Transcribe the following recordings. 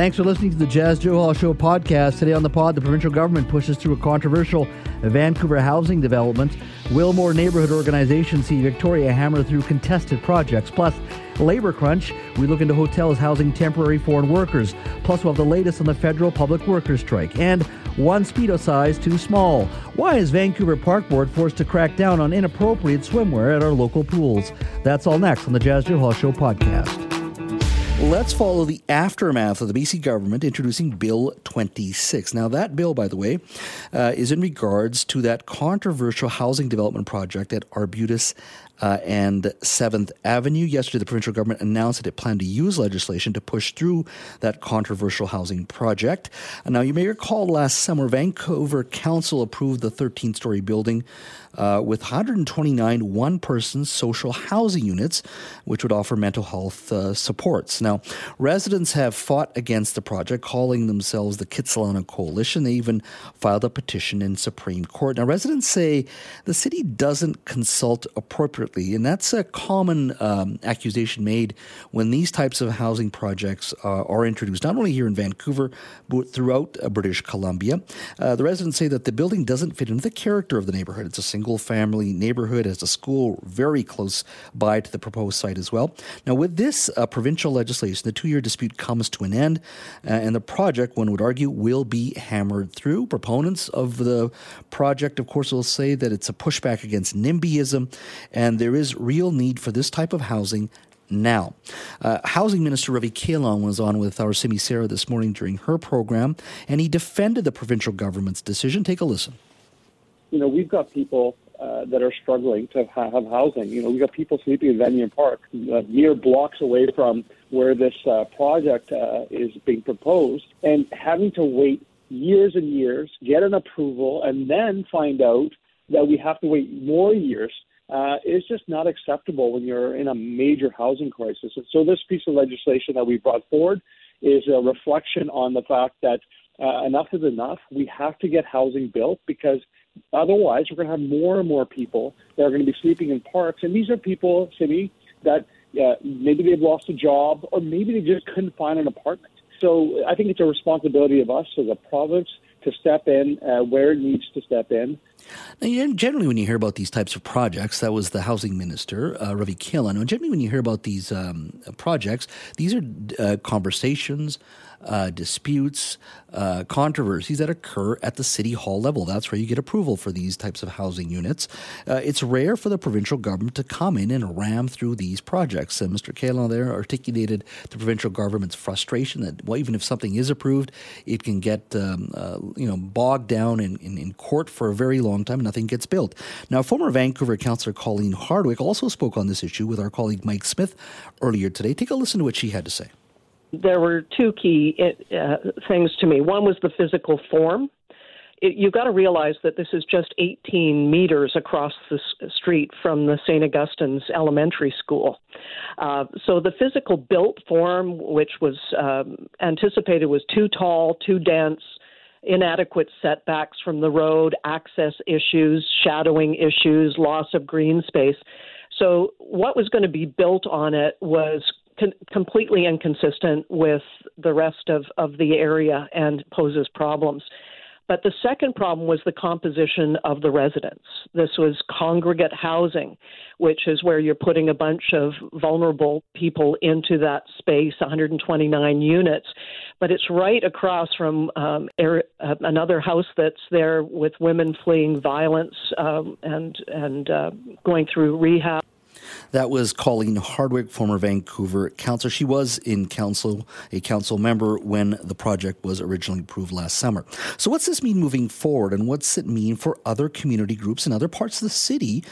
Thanks for listening to the Jas Johal Show podcast. Today on the pod, the provincial government pushes through a controversial Vancouver housing development. Will more neighborhood organizations see Victoria hammer through contested projects? Plus, labor crunch. We look into hotels housing temporary foreign workers. Plus, we'll have the latest on the federal public workers strike. And one Speedo size too small. Why is Vancouver Park Board forced to crack down on inappropriate swimwear at our local pools? That's all next on the Jas Johal Show podcast. Let's follow the aftermath of the BC government introducing Bill 26. Now, that bill, by the way, uh, is in regards to that controversial housing development project at Arbutus uh, and 7th Avenue. Yesterday, the provincial government announced that it planned to use legislation to push through that controversial housing project. now, you may recall last summer, Vancouver Council approved the 13 story building uh, with 129 one person social housing units, which would offer mental health uh, supports. Now, residents have fought against the project, calling themselves the Kitsilano Coalition. They even filed a petition in Supreme Court. Now, residents say the city doesn't consult appropriately, and that's a common um, accusation made when these types of housing projects uh, are introduced, not only here in Vancouver, but throughout uh, British Columbia. Uh, the residents say that the building doesn't fit into the character of the neighborhood. It's a single family neighborhood, has a school very close by to the proposed site as well. Now, with this uh, provincial legislation, the two year dispute comes to an end, uh, and the project, one would argue, will be hammered through. Proponents of the project, of course, will say that it's a pushback against NIMBYism, and there is real need for this type of housing now. Uh, Housing Minister Ravi Kahlon was on with our Simi Sara this morning during her program, and he defended the provincial government's decision. Take a listen you know, we've got people uh, that are struggling to ha- have housing. You know, we've got people sleeping in Vanier Park, uh, mere blocks away from where this uh, project uh, is being proposed, and having to wait years and years, get an approval, and then find out that we have to wait more years uh, is just not acceptable when you're in a major housing crisis. And so, this piece of legislation that we brought forward is a reflection on the fact that uh, enough is enough. We have to get housing built because Otherwise, we're going to have more and more people that are going to be sleeping in parks. And these are people, Simi, that uh, maybe they've lost a job or maybe they just couldn't find an apartment. So I think it's a responsibility of us as a province to step in uh, where it needs to step in. Now, generally, when you hear about these types of projects, that was the housing minister, uh, Ravi. And generally, when you hear about these um, projects, these are uh, conversations uh, disputes, uh, controversies that occur at the city hall level. That's where you get approval for these types of housing units. Uh, it's rare for the provincial government to come in and ram through these projects. And Mr. Kahlon there articulated the provincial government's frustration that well, even if something is approved, it can get um, uh, you know bogged down in, in, in court for a very long time nothing gets built. Now, former Vancouver councillor Colleen Hardwick also spoke on this issue with our colleague Mike Smith earlier today. Take a listen to what she had to say there were two key uh, things to me. One was the physical form. It, you've got to realize that this is just 18 meters across the street from the St. Augustine's Elementary School. Uh, so the physical built form, which was um, anticipated, was too tall, too dense, inadequate setbacks from the road, access issues, shadowing issues, loss of green space. So, what was going to be built on it was con- completely inconsistent with the rest of, of the area and poses problems. But the second problem was the composition of the residents. This was congregate housing, which is where you're putting a bunch of vulnerable people into that space, 129 units. But it's right across from um, uh, another house that's there with women fleeing violence um, and and uh, going through rehab. That was Colleen Hardwick, former Vancouver councillor. She was in council, a council member when the project was originally approved last summer. So, what's this mean moving forward, and what's it mean for other community groups in other parts of the city?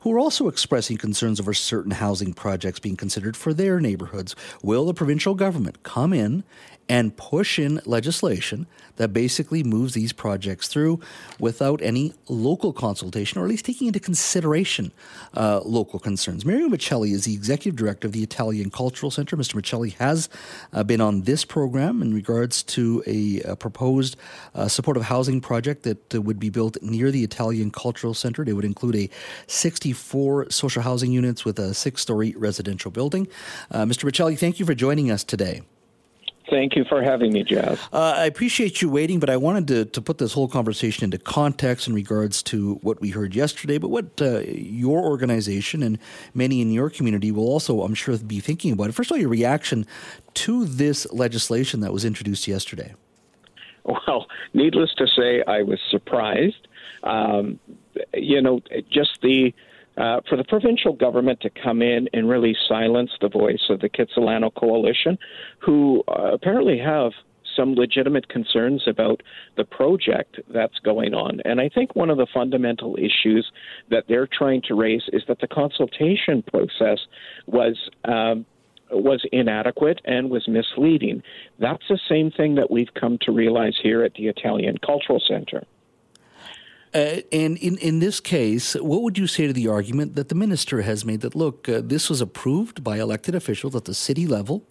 Who are also expressing concerns over certain housing projects being considered for their neighborhoods. Will the provincial government come in and push in legislation that basically moves these projects through without any local consultation, or at least taking into consideration uh, local concerns. Mario Miceli is the executive director of the Italian Cultural Center. Mr. Miceli has uh, been on this program in regards to a, a proposed uh, supportive housing project that uh, would be built near the Italian Cultural Center. It would include a 64 social housing units with a six story residential building. Uh, Mr. Miceli, thank you for joining us today. Thank you for having me, Jas. Uh, I appreciate you waiting, but I wanted to, to put this whole conversation into context in regards to what we heard yesterday, but what uh, your organization and many in your community will also, I'm sure, be thinking about. First of all, your reaction to this legislation that was introduced yesterday. Well, needless to say, I was surprised. Um, you know, just the uh, for the provincial government to come in and really silence the voice of the Kitsilano Coalition, who uh, apparently have some legitimate concerns about the project that's going on. And I think one of the fundamental issues that they're trying to raise is that the consultation process was. Um, was inadequate and was misleading. That's the same thing that we've come to realize here at the Italian Cultural Center. Uh, and in, in this case, what would you say to the argument that the minister has made that, look, uh, this was approved by elected officials at the city level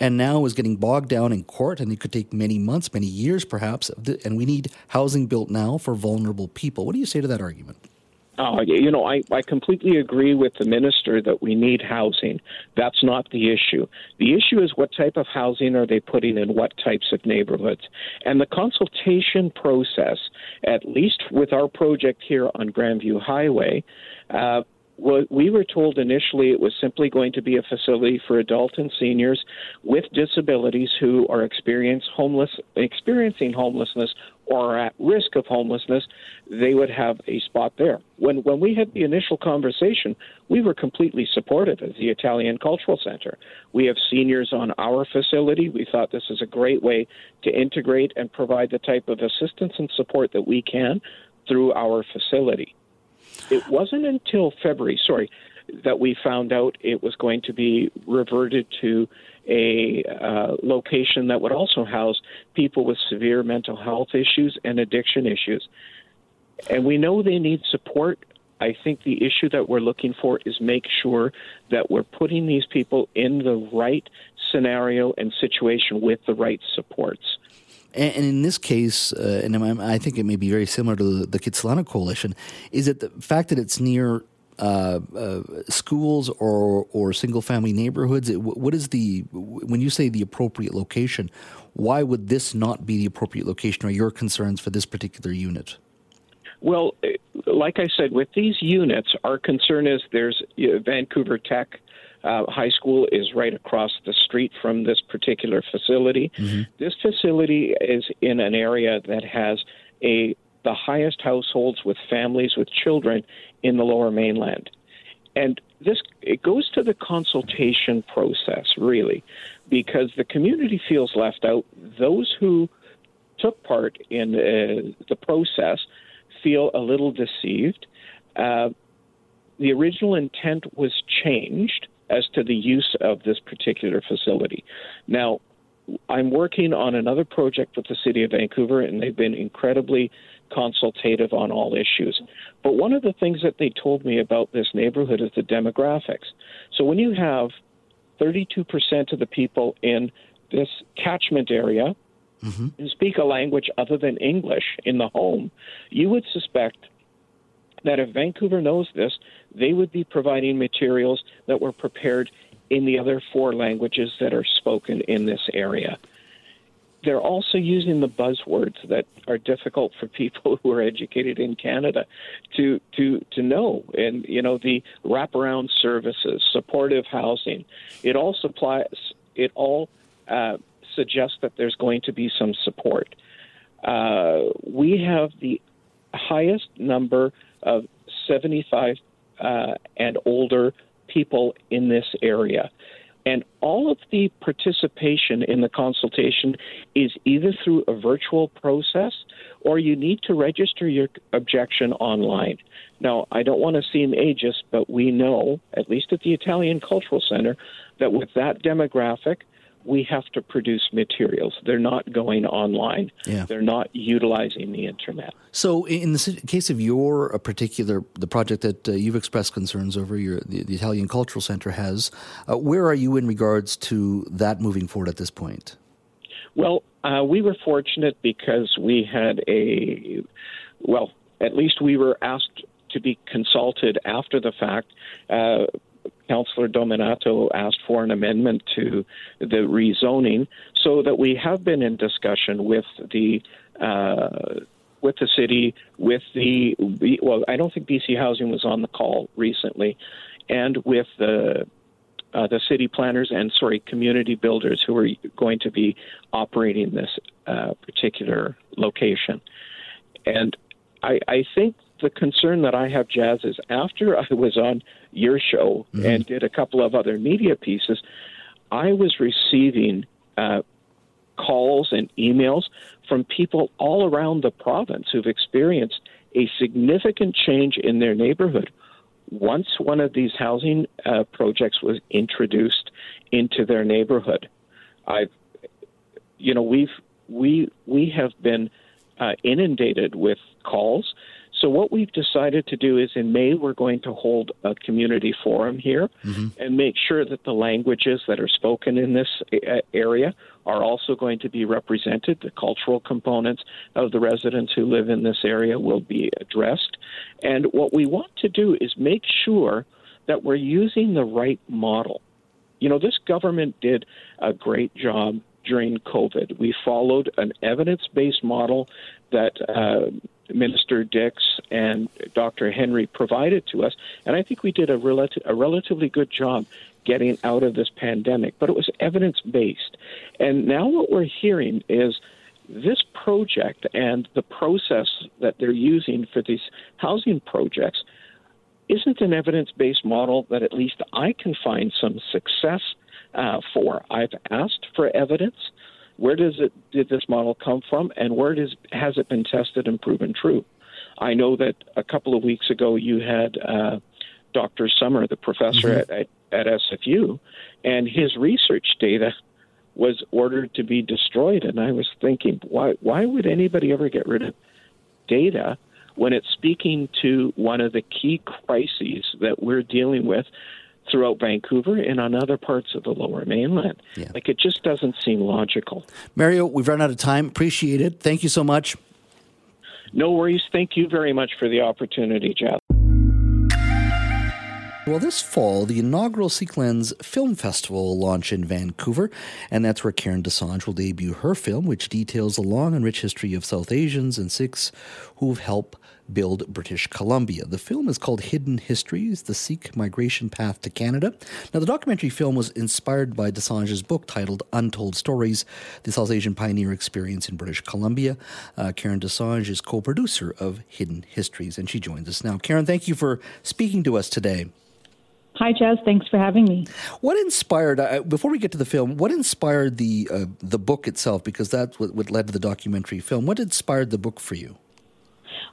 and now is getting bogged down in court and it could take many months, many years perhaps, and we need housing built now for vulnerable people. What do you say to that argument? Uh, you know, I, I completely agree with the minister that we need housing. That's not the issue. The issue is what type of housing are they putting in what types of neighborhoods. And the consultation process, at least with our project here on Grandview Highway, uh, we were told initially it was simply going to be a facility for adult and seniors with disabilities who are homeless, experiencing homelessness or are at risk of homelessness. They would have a spot there. When when we had the initial conversation, we were completely supportive of the Italian Cultural Center. We have seniors on our facility. We thought this is a great way to integrate and provide the type of assistance and support that we can through our facility. It wasn't until February, sorry, that we found out it was going to be reverted to a uh, location that would also house people with severe mental health issues and addiction issues. And we know they need support. I think the issue that we're looking for is make sure that we're putting these people in the right scenario and situation with the right supports. And, in this case, uh, and I think it may be very similar to the, Kitsilano Coalition, is it the fact that it's near uh, uh, schools or or single family neighborhoods? What is the when you say the appropriate location? Why would this not be the appropriate location? Or your concerns for this particular unit? Well, like I said, with these units, our concern is there's Vancouver Tech uh, high school is right across the street from this particular facility. Mm-hmm. This facility is in an area that has a the highest households with families with children in the lower mainland. And this it goes to the consultation process really because the community feels left out. Those who took part in uh, the process feel a little deceived. Uh, the original intent was changed as to the use of this particular facility. Now, I'm working on another project with the City of Vancouver, and they've been incredibly consultative on all issues. But one of the things that they told me about this neighborhood is the demographics. So when you have 32% of the people in this catchment area mm-hmm. who speak a language other than English in the home, you would suspect that if Vancouver knows this, they would be providing materials that were prepared in the other four languages that are spoken in this area. They're also using the buzzwords that are difficult for people who are educated in Canada to to to know. And you know the wraparound services, supportive housing. It all supplies. It all uh, suggests that there's going to be some support. Uh, we have the highest number of 75 uh, and older people in this area. And all of the participation in the consultation is either through a virtual process or you need to register your objection online. Now, I don't want to seem ageist, but we know, at least at the Italian Cultural Center, that with that demographic, we have to produce materials. They're not going online. Yeah. They're not utilizing the internet. So, in the case of your uh, particular the project that uh, you've expressed concerns over, your the, the Italian Cultural Center has, uh, where are you in regards to that moving forward at this point? Well, uh, we were fortunate because we had a well, at least we were asked to be consulted after the fact. Councillor Dominato asked for an amendment to the rezoning so that we have been in discussion with the uh, with the city, with the well, I don't think BC Housing was on the call recently, and with the uh, the city planners and sorry community builders who are going to be operating this uh, particular location. And I, I think the concern that I have, Jas, is after I was on your show mm-hmm. and did a couple of other media pieces, I was receiving uh, calls and emails from people all around the province who've experienced a significant change in their neighborhood once one of these housing uh, projects was introduced into their neighborhood. I've, you know, we've we we have been uh, inundated with calls so, what we've decided to do is in May, we're going to hold a community forum here mm-hmm. and make sure that the languages that are spoken in this area are also going to be represented. The cultural components of the residents who live in this area will be addressed. And what we want to do is make sure that we're using the right model. You know, this government did a great job during COVID. We followed an evidence based model that uh, Minister Dix and Dr. Henry provided to us. And I think we did a, a relatively good job getting out of this pandemic, but it was evidence based. And now what we're hearing is this project and the process that they're using for these housing projects isn't an evidence based model that at least I can find some success uh, for. I've asked for evidence. Where does it did this model come from, and where does has it been tested and proven true? I know that a couple of weeks ago you had uh, Dr. Sommer, the professor mm-hmm. at, at, at SFU, and his research data was ordered to be destroyed. And I was thinking, why why would anybody ever get rid of data when it's speaking to one of the key crises that we're dealing with throughout Vancouver and on other parts of the lower mainland. Yeah. Like it just doesn't seem logical. Mario, we've run out of time. Appreciate it. Thank you so much. No worries. Thank you very much for the opportunity, Jeff. Well, this fall, the inaugural Sikh Lens Film Festival will launch in Vancouver, and that's where Karen Dosanjh will debut her film, which details the long and rich history of South Asians and Sikhs who've helped build British Columbia. The film is called Hidden Histories The Sikh Migration Path to Canada. Now, the documentary film was inspired by Dosanjh's book titled Untold Stories The South Asian Pioneer Experience in British Columbia. Uh, Karen Dosanjh is co producer of Hidden Histories, and she joins us now. Karen, thank you for speaking to us today. Hi, Jas. Thanks for having me. What inspired? Uh, before we get to the film, what inspired the uh, the book itself? Because that's what, what led to the documentary film. What inspired the book for you?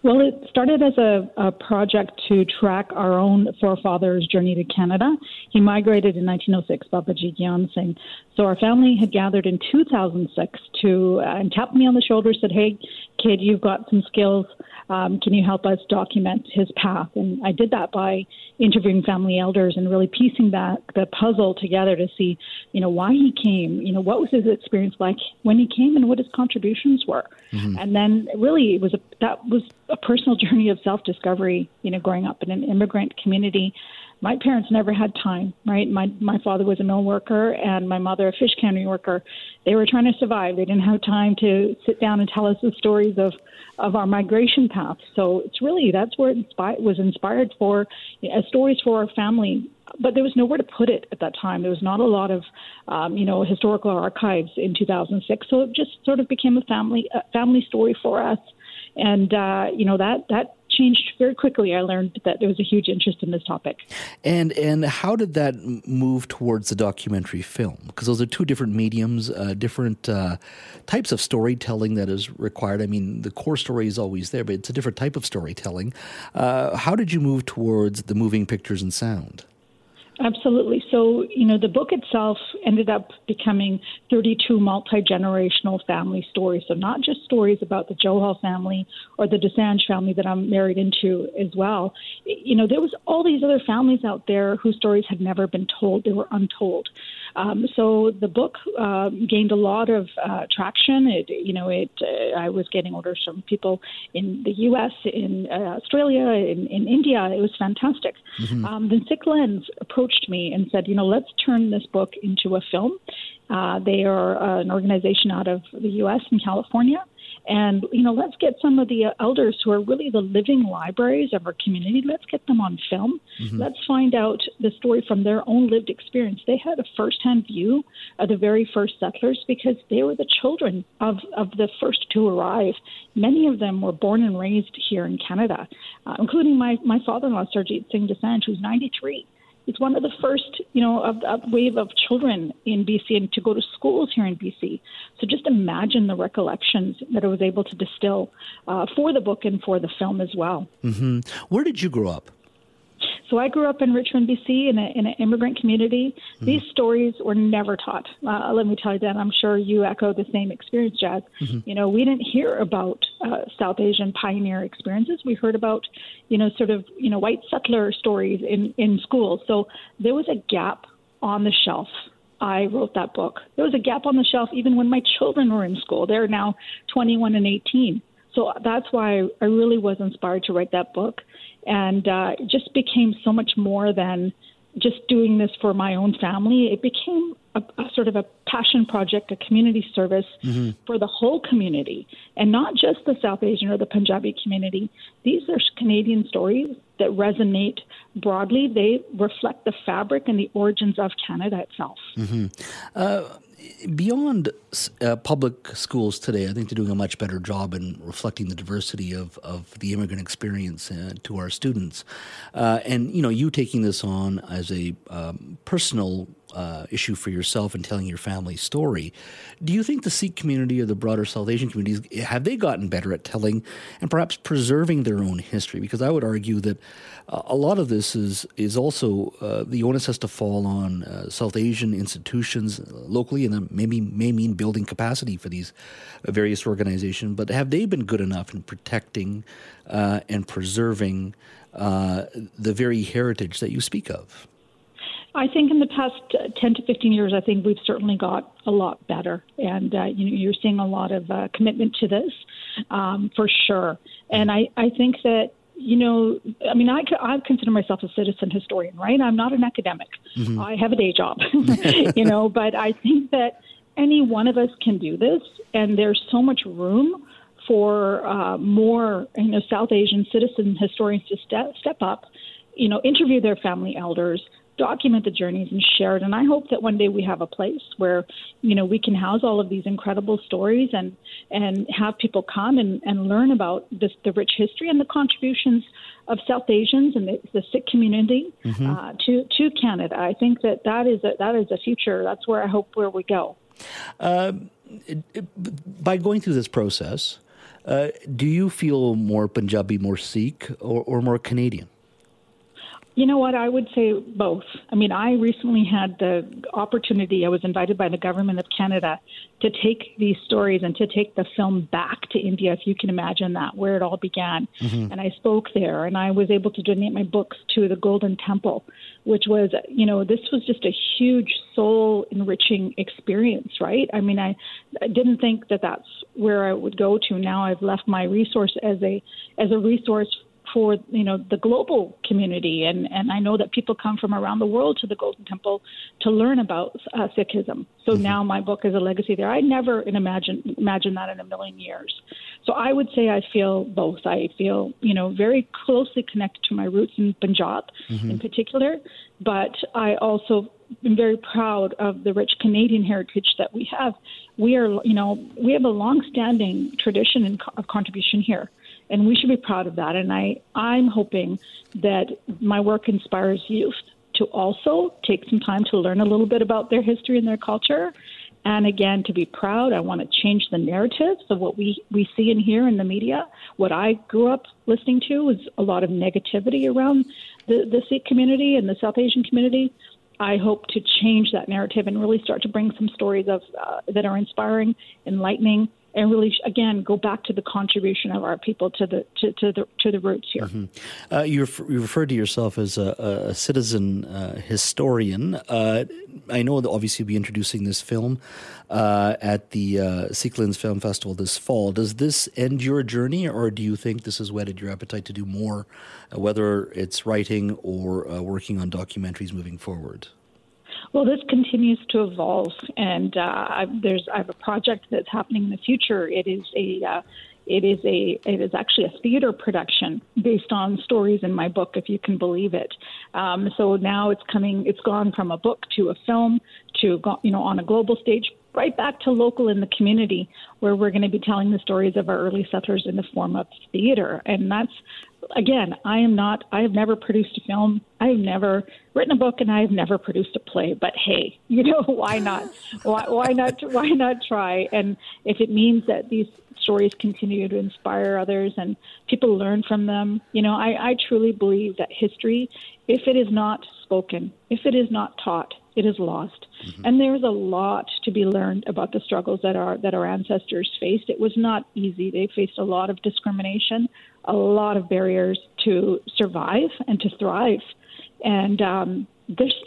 Well, it started as a, a, project to track our own forefathers' journey to Canada. He migrated in 1906, Babaji Gyan Singh. So our family had gathered in 2006 to uh, and tapped me on the shoulder, said, "Hey, kid, you've got some skills. Um, can you help us document his path?" And I did that by interviewing family elders and really piecing that the puzzle together to see, you know, why he came. You know, what was his experience like when he came, and what his contributions were. Mm-hmm. And then really, it was a that was a personal journey of self discovery, you know, growing up in an immigrant community. My parents never had time, right? My my father was a mill worker and my mother a fish cannery worker. They were trying to survive. They didn't have time to sit down and tell us the stories of of our migration path. So it's really that's where it inspired, was inspired for you know, stories for our family. But there was nowhere to put it at that time. There was not a lot of, um, you know, historical archives in 2006. So it just sort of became a family a family story for us and uh, you know that that changed very quickly. I learned that there was a huge interest in this topic. And and how did that move towards the documentary film? Because those are two different mediums, uh, different uh, types of storytelling that is required. I mean, the core story is always there, but it's a different type of storytelling. Uh, how did you move towards the moving pictures and sound? Absolutely. So, you know, the book itself ended up becoming 32 multi generational family stories. So, not just stories about the Johal family or the Dosanjh family that I'm married into as well. You know, there was all these other families out there whose stories had never been told, they were untold. Um, so the book uh, gained a lot of uh, traction. It, you know, it. Uh, I was getting orders from people in the U.S., in uh, Australia, in, in, India. It was fantastic. Mm-hmm. Um, then Sikh Lens approached me and said, you know, let's turn this book into a film. Uh, they are uh, an organization out of the U.S. and California. And, you know, let's get some of the uh, elders who are really the living libraries of our community, let's get them on film. Mm-hmm. Let's find out the story from their own lived experience. They had a firsthand view of the very first settlers because they were the children of, of the first to arrive. Many of them were born and raised here in Canada, uh, including my, my father in law, Sarjeet Singh Dosanjh, who's 93 it's one of the first, you know, of, of wave of children in BC and to go to schools here in BC. So just imagine the recollections that I was able to distill uh, for the book and for the film as well. Mm-hmm. Where did you grow up? So I grew up in Richmond, BC, in, a, in an immigrant community. Mm-hmm. These stories were never taught. Uh, let me tell you that. I'm sure you echo the same experience, Jas. Mm-hmm. You know, we didn't hear about uh, South Asian pioneer experiences. We heard about, you know, sort of, you know, white settler stories in, in school. So there was a gap on the shelf I wrote that book. There was a gap on the shelf even when my children were in school. They're now 21 and 18. So that's why I really was inspired to write that book and uh, it just became so much more than just doing this for my own family. It became a, a sort of a passion project, a community service mm-hmm. for the whole community, and not just the South Asian or the Punjabi community. These are Canadian stories that resonate broadly. They reflect the fabric and the origins of Canada itself. Mm-hmm. Uh, beyond uh, public schools today, I think they're doing a much better job in reflecting the diversity of, of the immigrant experience uh, to our students. Uh, and, you know, you taking this on as a um, personal uh, issue for yourself and telling your family's story. Do you think the Sikh community or the broader South Asian communities have they gotten better at telling and perhaps preserving their own history? Because I would argue that uh, a lot of this is is also uh, the onus has to fall on uh, South Asian institutions locally, and maybe may mean building capacity for these various organizations. But have they been good enough in protecting uh, and preserving uh, the very heritage that you speak of? I think in the past uh, 10 to 15 years, I think we've certainly got a lot better. And uh, you know, you're seeing a lot of uh, commitment to this um, for sure. And I, I think that, you know, I mean, I, I consider myself a citizen historian, right? I'm not an academic. Mm-hmm. I have a day job, you know, but I think that any one of us can do this. And there's so much room for uh, more, you know, South Asian citizen historians to step, step up, you know, interview their family elders, document the journeys and share it. And I hope that one day we have a place where, you know, we can house all of these incredible stories and and have people come and, and learn about this, the rich history and the contributions of South Asians and the, the Sikh community mm-hmm. uh, to to Canada. I think that that is a, that is a future. That's where I hope where we go. Uh, by going through this process, uh, do you feel more Punjabi, more Sikh, or, or more Canadian? You know what? I would say both. I mean, I recently had the opportunity, I was invited by the government of Canada to take these stories and to take the film back to India, if you can imagine that, where it all began. Mm-hmm. And I spoke there and I was able to donate my books to the Golden Temple, which was, you know, this was just a huge soul enriching experience, right? I mean, I, I didn't think that that's where I would go to. Now I've left my resource as a, as a resource for you know the global community, and and I know that people come from around the world to the Golden Temple to learn about uh, Sikhism. So mm-hmm. now my book is a legacy there. I never imagine imagined that in a million years. So I would say I feel both. I feel you know very closely connected to my roots in Punjab, mm-hmm. in particular, but I also am very proud of the rich Canadian heritage that we have. We are, you know, we have a long-standing tradition of contribution here and we should be proud of that. And I, I'm hoping that my work inspires youth to also take some time to learn a little bit about their history and their culture. And again, to be proud, I want to change the narratives of what we, we see and hear in the media. What I grew up listening to was a lot of negativity around the, the Sikh community and the South Asian community. I hope to change that narrative and really start to bring some stories of uh, that are inspiring, enlightening, and really again go back to the contribution of our people to the to, to the to the roots here. Mm-hmm. Uh, you, refer, you referred to yourself as a, a citizen uh, historian. Uh, I know that obviously you'll be introducing this film uh, at the uh, Film Festival this fall. Does this end your journey, or do you think this has whetted your appetite to do more, uh, whether it's writing or uh, working on documentaries moving forward? Well, this continues to evolve, and uh, I, there's I have a project that's happening in the future. It is a uh, it is a it is actually a theater production based on stories in my book, if you can believe it. Um, so now it's coming. It's gone from a book to a film to you know on a global stage, right back to local in the community, where we're going to be telling the stories of our early settlers in the form of theater, and that's again, I am not, I have never produced a film. I have never written a book and I have never produced a play, but hey, you know, why not? why, why not, why not try? And if it means that these stories continue to inspire others and people learn from them, you know, I, I truly believe that history, if it is not spoken, if it is not taught, it is lost. Mm-hmm. And there's a lot to be learned about the struggles that our that our ancestors faced. It was not easy. They faced a lot of discrimination, a lot of barriers to survive and to thrive. And um,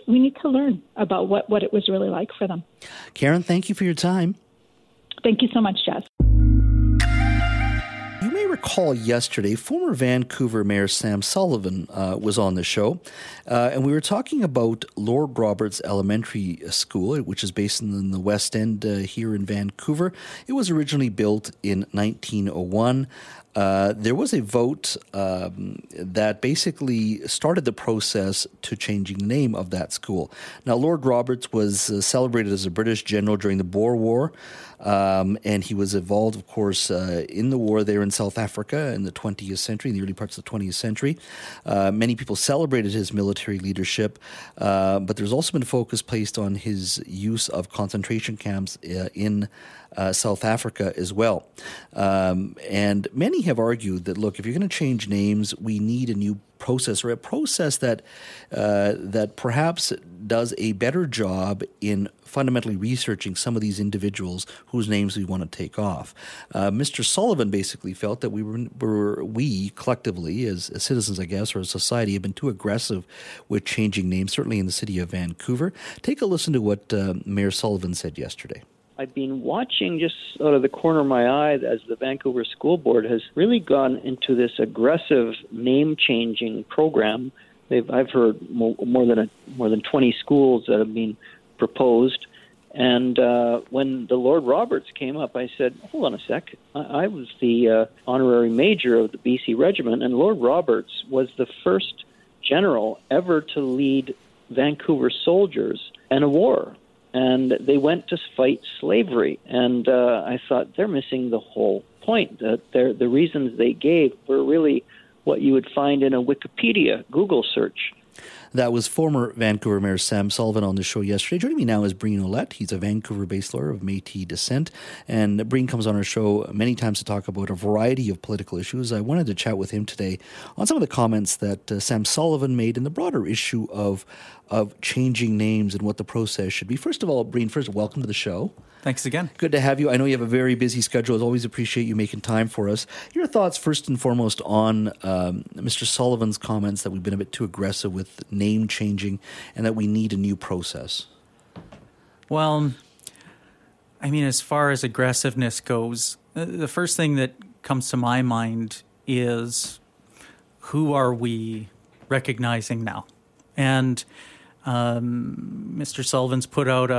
we need to learn about what, what it was really like for them. Karen, thank you for your time. Thank you so much, Jess recall yesterday, former Vancouver Mayor Sam Sullivan uh, was on the show, uh, and we were talking about Lord Roberts Elementary School, which is based in the West End uh, here in Vancouver. It was originally built in 1901. Uh, there was a vote um, that basically started the process to changing the name of that school. Now, Lord Roberts was uh, celebrated as a British general during the Boer War. Um, and he was involved, of course, uh, in the war there in South Africa in the 20th century, in the early parts of the 20th century. Uh, many people celebrated his military leadership, uh, but there's also been focus placed on his use of concentration camps in uh, South Africa as well. Um, and many have argued that, look, if you're going to change names, we need a new process or a process that uh, that perhaps does a better job in fundamentally researching some of these individuals whose names we want to take off. Uh, Mr. Sullivan basically felt that we were, were we collectively, as, as, citizens, I guess, or as society, have been too aggressive with changing names, certainly in the city of Vancouver. Take a listen to what uh, Mayor Sullivan said yesterday. I've been watching just out of the corner of my eye as the Vancouver School Board has really gone into this aggressive name changing program. They've, I've heard more, more than a, more than 20 schools that have been proposed. And uh, when the Lord Roberts came up, I said, "Hold on a sec. I, I was the uh, honorary major of the BC Regiment, and Lord Roberts was the first general ever to lead Vancouver soldiers in a war and they went to fight slavery. And uh, I thought they're missing the whole point. That the reasons they gave were really what you would find in a Wikipedia Google search. That was former Vancouver Mayor Sam Sullivan on the show yesterday. Joining me now is Breen Ouellette. He's a Vancouver based lawyer of Metis descent. And Breen comes on our show many times to talk about a variety of political issues. I wanted to chat with him today on some of the comments that uh, Sam Sullivan made in the broader issue of, of changing names and what the process should be. First of all, Breen, first, welcome to the show. Thanks again. Good to have you. I know you have a very busy schedule. I always appreciate you making time for us. Your thoughts, first and foremost, on um, Mr. Sullivan's comments that we've been a bit too aggressive with name changing and that we need a new process. Well, I mean, as far as aggressiveness goes, the first thing that comes to my mind is who are we recognizing now? And um, Mr. Sullivan's put out a,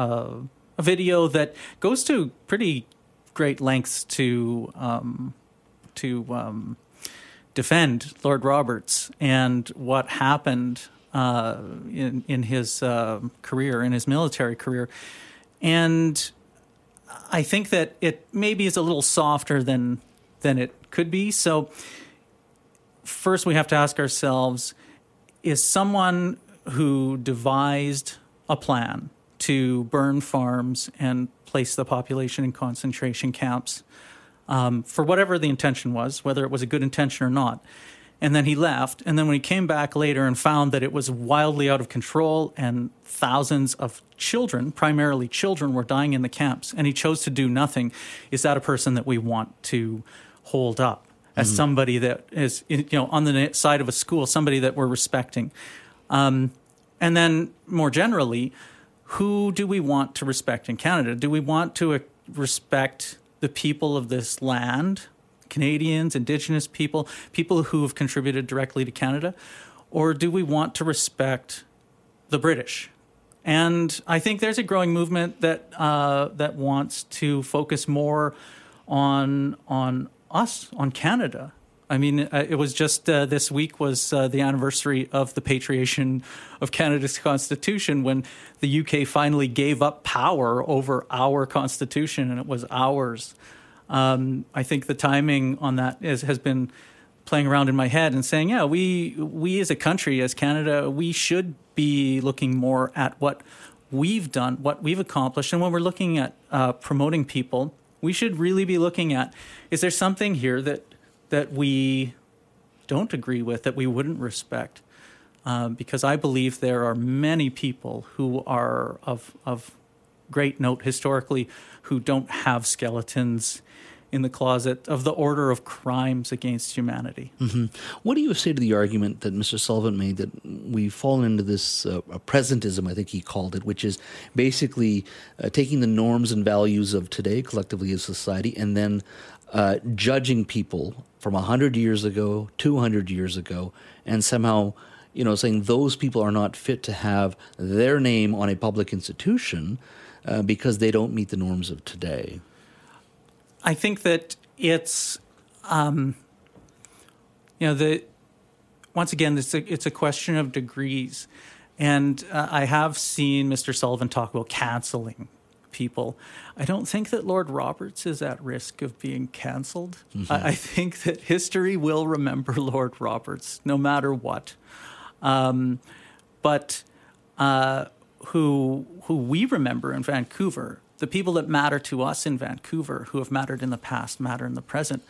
a a video that goes to pretty great lengths to um, to um, defend Lord Roberts and what happened uh, in in his uh, career, in his military career, and I think that it maybe is a little softer than than it could be. So first, we have to ask ourselves: Is someone who devised a plan to burn farms and place the population in concentration camps um, for whatever the intention was, whether it was a good intention or not. and then he left. And then when he came back later and found that it was wildly out of control and thousands of children, primarily children, were dying in the camps, and he chose to do nothing, is that a person that we want to hold up as mm-hmm. somebody that is, you know, on the side of a school, somebody that we're respecting? Um, and then more generally, who do we want to respect in Canada? Do we want to uh, respect the people of this land? Canadians, Indigenous people, people who have contributed directly to Canada? Or do we want to respect the British? And I think there's a growing movement that uh, that wants to focus more on on us, on Canada. I mean, uh, it was just uh, this week was uh, the anniversary of the patriation of Canada's constitution when the UK finally gave up power over our constitution and it was ours. Um, I think the timing on that is, has been playing around in my head and saying, yeah, we we as a country, as Canada, we should be looking more at what we've done, what we've accomplished, and when we're looking at uh, promoting people, we should really be looking at: is there something here that that we don't agree with, that we wouldn't respect? Um, because I believe there are many people who are of of great note historically who don't have skeletons in the closet of the order of crimes against humanity. Mm-hmm. What do you say to the argument that Mr. Sullivan made that we've fallen into this uh, presentism, I think he called it, which is basically uh, taking the norms and values of today collectively as society and then uh, judging people from 100 years ago, 200 years ago, and somehow you know, saying those people are not fit to have their name on a public institution uh, because they don't meet the norms of today. I think that it's, um, you know, the once again, it's a, it's a question of degrees. And uh, I have seen Mr. Sullivan talk about canceling people. I don't think that Lord Roberts is at risk of being canceled. Mm-hmm. I, I, think that history will remember Lord Roberts no matter what. Um, but uh, who who we remember in Vancouver the people that matter to us in Vancouver, who have mattered in the past, matter in the present.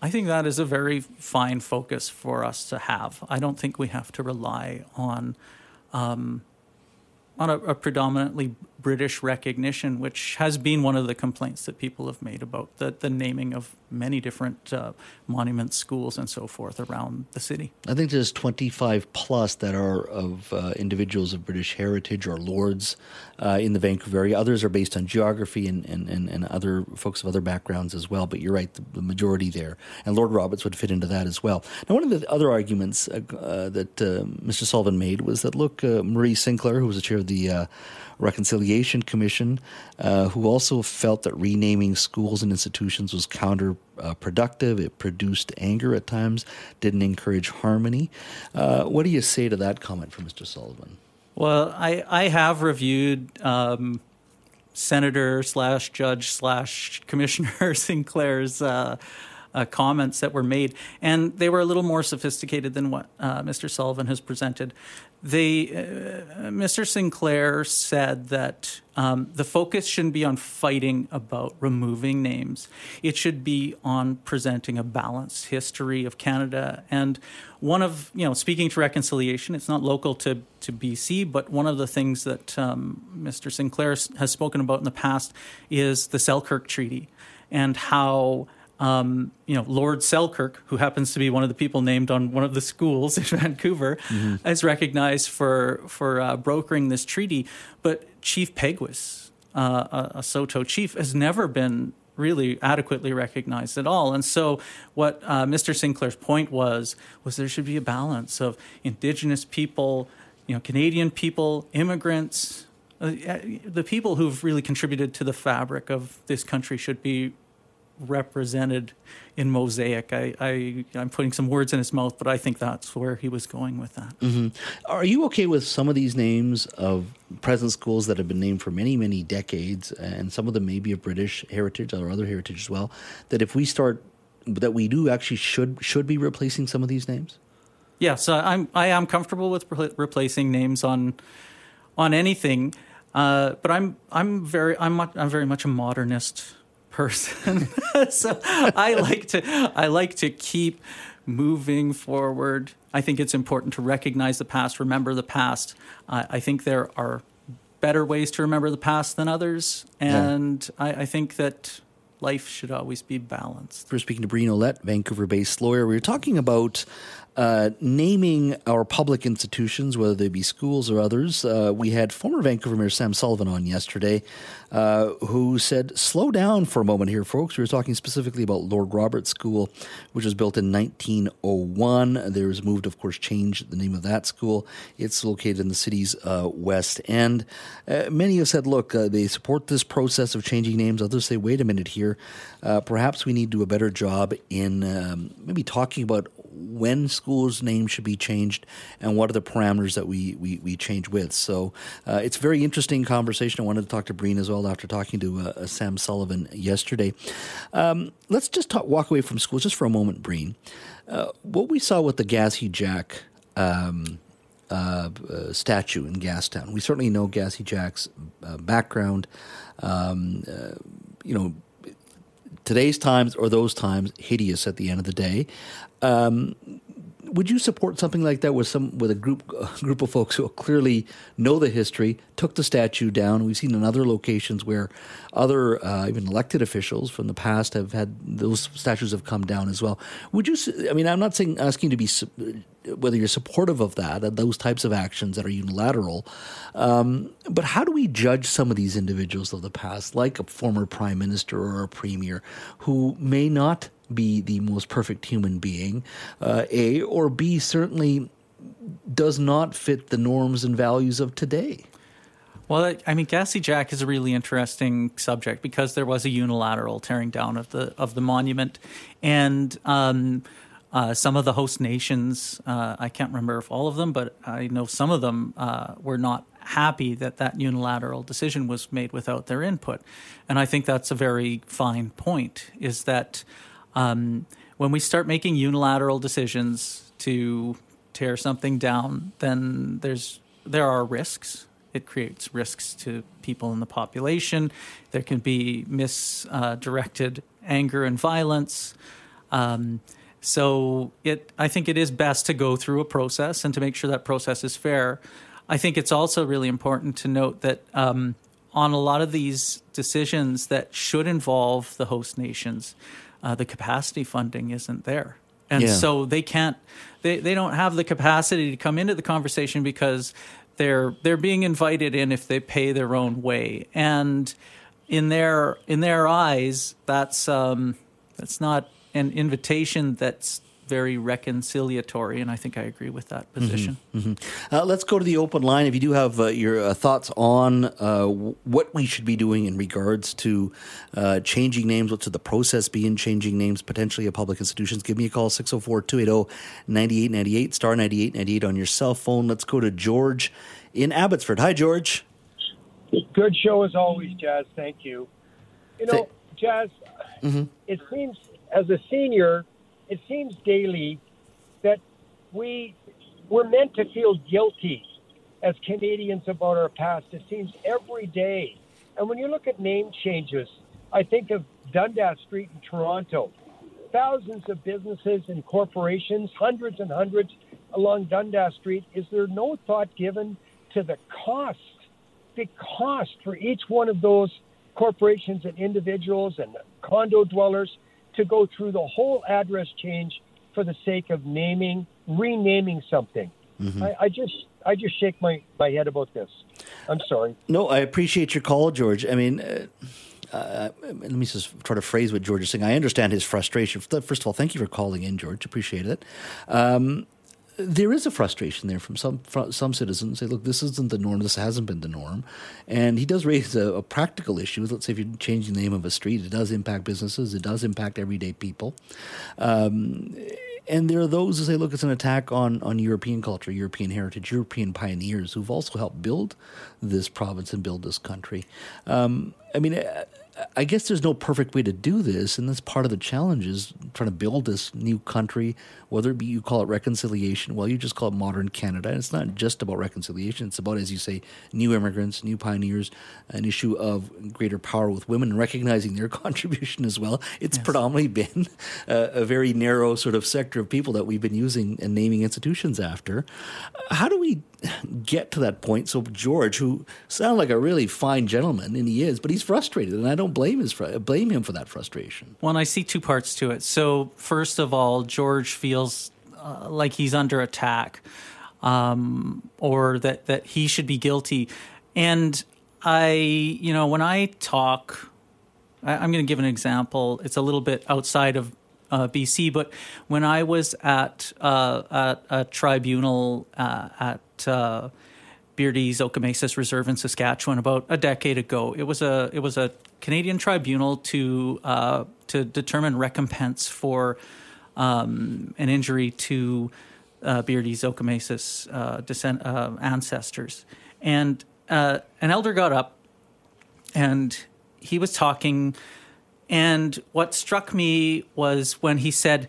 I think that is a very fine focus for us to have. I don't think we have to rely on um, on a, a, predominantly British recognition, which has been one of the complaints that people have made about the, the naming of many different uh, monuments, schools, and so forth around the city. I think there's 25 plus that are of uh, individuals of British heritage or lords uh, in the Vancouver area. Others are based on geography and, and, and, and other folks of other backgrounds as well, but you're right, the, the, majority there. And Lord Roberts would fit into that as well. Now, one of the other arguments uh, uh, that uh, Mr. Sullivan made was that, look, Murray Sinclair, who was the chair of the Reconciliation Commission, uh, who also felt that renaming schools and institutions was counterproductive. it produced anger at times, didn't encourage harmony. Uh, what do you say to that comment from Mr. Sullivan? Well, I, I have reviewed um, Senator slash Judge slash Commissioner Sinclair's. Uh, uh, comments that were made, and they were a little more sophisticated than what uh, Mr. Sullivan has presented. They, uh, Mr. Sinclair said that um, the focus shouldn't be on fighting about removing names. It should be on presenting a balanced history of Canada. And one of, you know, speaking to reconciliation, it's not local to, to BC, but one of the things that um, Mr. Sinclair has spoken about in the past is the Selkirk Treaty and how um, you know, Lord Selkirk, who happens to be one of the people named on one of the schools in Vancouver, mm-hmm. is recognized for for uh, brokering this treaty. But Chief Peguis, uh, a, Saulteaux chief, has never been really adequately recognized at all. And so, what uh, Mr. Sinclair's point was was there should be a balance of Indigenous people, you know, Canadian people, immigrants. Uh, the people who've really contributed to the fabric of this country should be represented in Mosaic. I, I, am putting some words in his mouth, but I think that's where he was going with that. Mm-hmm. Are you okay with some of these names of present schools that have been named for many, many decades, and some of them may be of British heritage or other heritage as well? That if we start, that we do actually should should be replacing some of these names. Yes, I'm I am comfortable with replacing names on on anything, uh, but I'm I'm very I'm I'm very much a modernist person. so I like to I like to keep moving forward. I think it's important to recognize the past, remember the past. Uh, I think there are better ways to remember the past than others, and yeah. I, I think that life should always be balanced. We're speaking to Breen Ouellette, Vancouver based lawyer. We were talking about uh, naming our public institutions, whether they be schools or others. Uh, we had former Vancouver Mayor Sam Sullivan on yesterday, uh, who said, "Slow down for a moment here, folks." We were talking specifically about Lord Roberts School, which was built in 1901. There was moved, of course, changed the name of that school. It's located in the city's uh, west end. Uh, many have said, "Look, uh, they support this process of changing names." Others say, "Wait a minute here. perhaps we need to do a better job in um, maybe talking about." When schools' names should be changed and what are the parameters that we, we, we change with. So uh, it's a very interesting conversation. I wanted to talk to Breen as well after talking to uh, uh, Sam Sullivan yesterday. Um, let's just talk, walk away from schools just for a moment, Breen. Uh, what we saw with the Gassy Jack um, uh, uh, statue in Gastown, we certainly know Gassy Jack's background. Um, you know, today's times or those times hideous at the end of the day. Um, would you support something like that with some with a group a group of folks who clearly know the history, took the statue down? We've seen in other locations where other uh, even elected officials from the past have had those statues have come down as well. Would you? I mean, I'm not saying asking to be whether you're supportive of that, those types of actions that are unilateral. Um, but how do we judge some of these individuals of the past, like a former prime minister or a premier, who may not be the most perfect human being, uh, A, or B, certainly does not fit the norms and values of today? Well, I mean, Gassy Jack is a really interesting subject because there was a unilateral tearing down of the of the monument, and um, uh, some of the host nations, uh, I can't remember if all of them, but I know some of them uh, were not happy that that unilateral decision was made without their input. And I think that's a very fine point is that um, when we start making unilateral decisions to tear something down, then there's there are risks. It creates risks to people in the population. There can be misdirected anger and violence. Um, so it, I think it is best to go through a process and to make sure that process is fair. I think it's also really important to note that um, on a lot of these decisions that should involve the host nations, uh, the capacity funding isn't there. And yeah. so they can't, they, they don't have the capacity to come into the conversation because they're they're being invited in if they pay their own way. And in their in their eyes, that's um, that's not an invitation that's very reconciliatory, and I think I agree with that position. Mm-hmm, mm-hmm. Uh, let's go to the open line. If you do have uh, your uh, thoughts on uh, what we should be doing in regards to uh, changing names, what's the process be in changing names potentially of public institutions, give me a call 604 280 9898, star 9898 on your cell phone. Let's go to George in Abbotsford. Hi, George. Good show as always, Jas. Thank you. You know, Jas, mm-hmm. it seems as a senior, it seems daily that we we're meant to feel guilty as Canadians about our past. It seems every day. And when you look at name changes, I think of Dundas Street in Toronto. Thousands of businesses and corporations, hundreds and hundreds along Dundas Street. Is there no thought given to the cost, the cost for each one of those corporations and individuals and condo dwellers to go through the whole address change for the sake of naming, renaming something. Mm-hmm. I, I, just I just shake my, my head about this. I'm sorry. No, I appreciate your call, George. I mean, uh, uh, let me just try to phrase what George is saying. I understand his frustration. First of all, thank you for calling in, George. Appreciate it. Um, there is a frustration there from some from some citizens say, look, this isn't the norm. This hasn't been the norm, and he does raise a, a, practical issue. Let's say if you change the name of a street, it does impact businesses. It does impact everyday people. Um, and there are those who say, look, it's an attack on, on European culture, European heritage, European pioneers who've also helped build this province and build this country. Um, I mean, I guess there's no perfect way to do this, and that's part of the challenge is trying to build this new country, whether it be you call it reconciliation, well, you just call it modern Canada. And it's not just about reconciliation, it's about, as you say, new immigrants, new pioneers, an issue of greater power with women and recognizing their contribution as well. It's yes. predominantly been a, a very narrow sort of sector of people that we've been using and naming institutions after. How do we get to that point? So, George, who sounds like a really fine gentleman, and he is, but he's frustrated, and I don't blame his blame him for that frustration. Well, I see two parts to it. So, first of all, George feels uh, like he's under attack, um, or that that he should be guilty. And I, you know, when I talk, I, am going to give an example. It's a little bit outside of uh, BC, but when I was at uh, at a tribunal uh, at uh, Beardy's Okemasis Reserve in Saskatchewan about a decade ago. It was a it was a Canadian tribunal to uh, to determine recompense for um, an injury to uh, Beardy's Okemasis uh, descent, uh, ancestors, and uh, an elder got up and he was talking, and what struck me was when he said,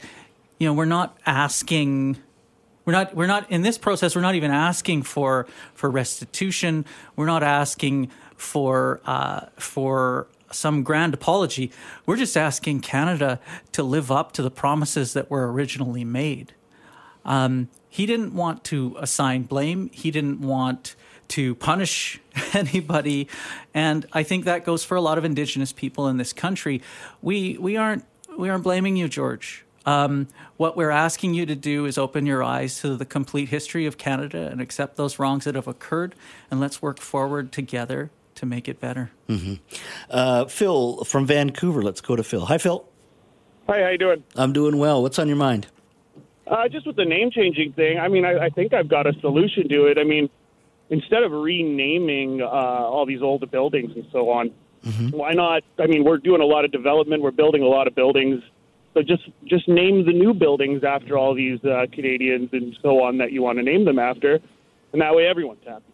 "You know, we're not asking." We're not we're not in this process. We're not even asking for for restitution. We're not asking for uh, for some grand apology. We're just asking Canada to live up to the promises that were originally made. Um, he didn't want to assign blame. He didn't want to punish anybody, and I think that goes for a lot of Indigenous people in this country. We we aren't we aren't blaming you, George. Um, what we're asking you to do is open your eyes to the complete history of Canada and accept those wrongs that have occurred, and let's work forward together to make it better. Mm-hmm. Uh, Phil from Vancouver. Let's go to Phil. Hi, Phil. Hi, how you doing? I'm doing well. What's on your mind? Uh, just with the name changing thing. I mean, I, I think I've got a solution to it. I mean, instead of renaming uh, all these old buildings and so on, mm-hmm. why not? I mean, we're doing a lot of development. We're building a lot of buildings so just just name the new buildings after all these uh, Canadians and so on that you want to name them after, and that way everyone's happy.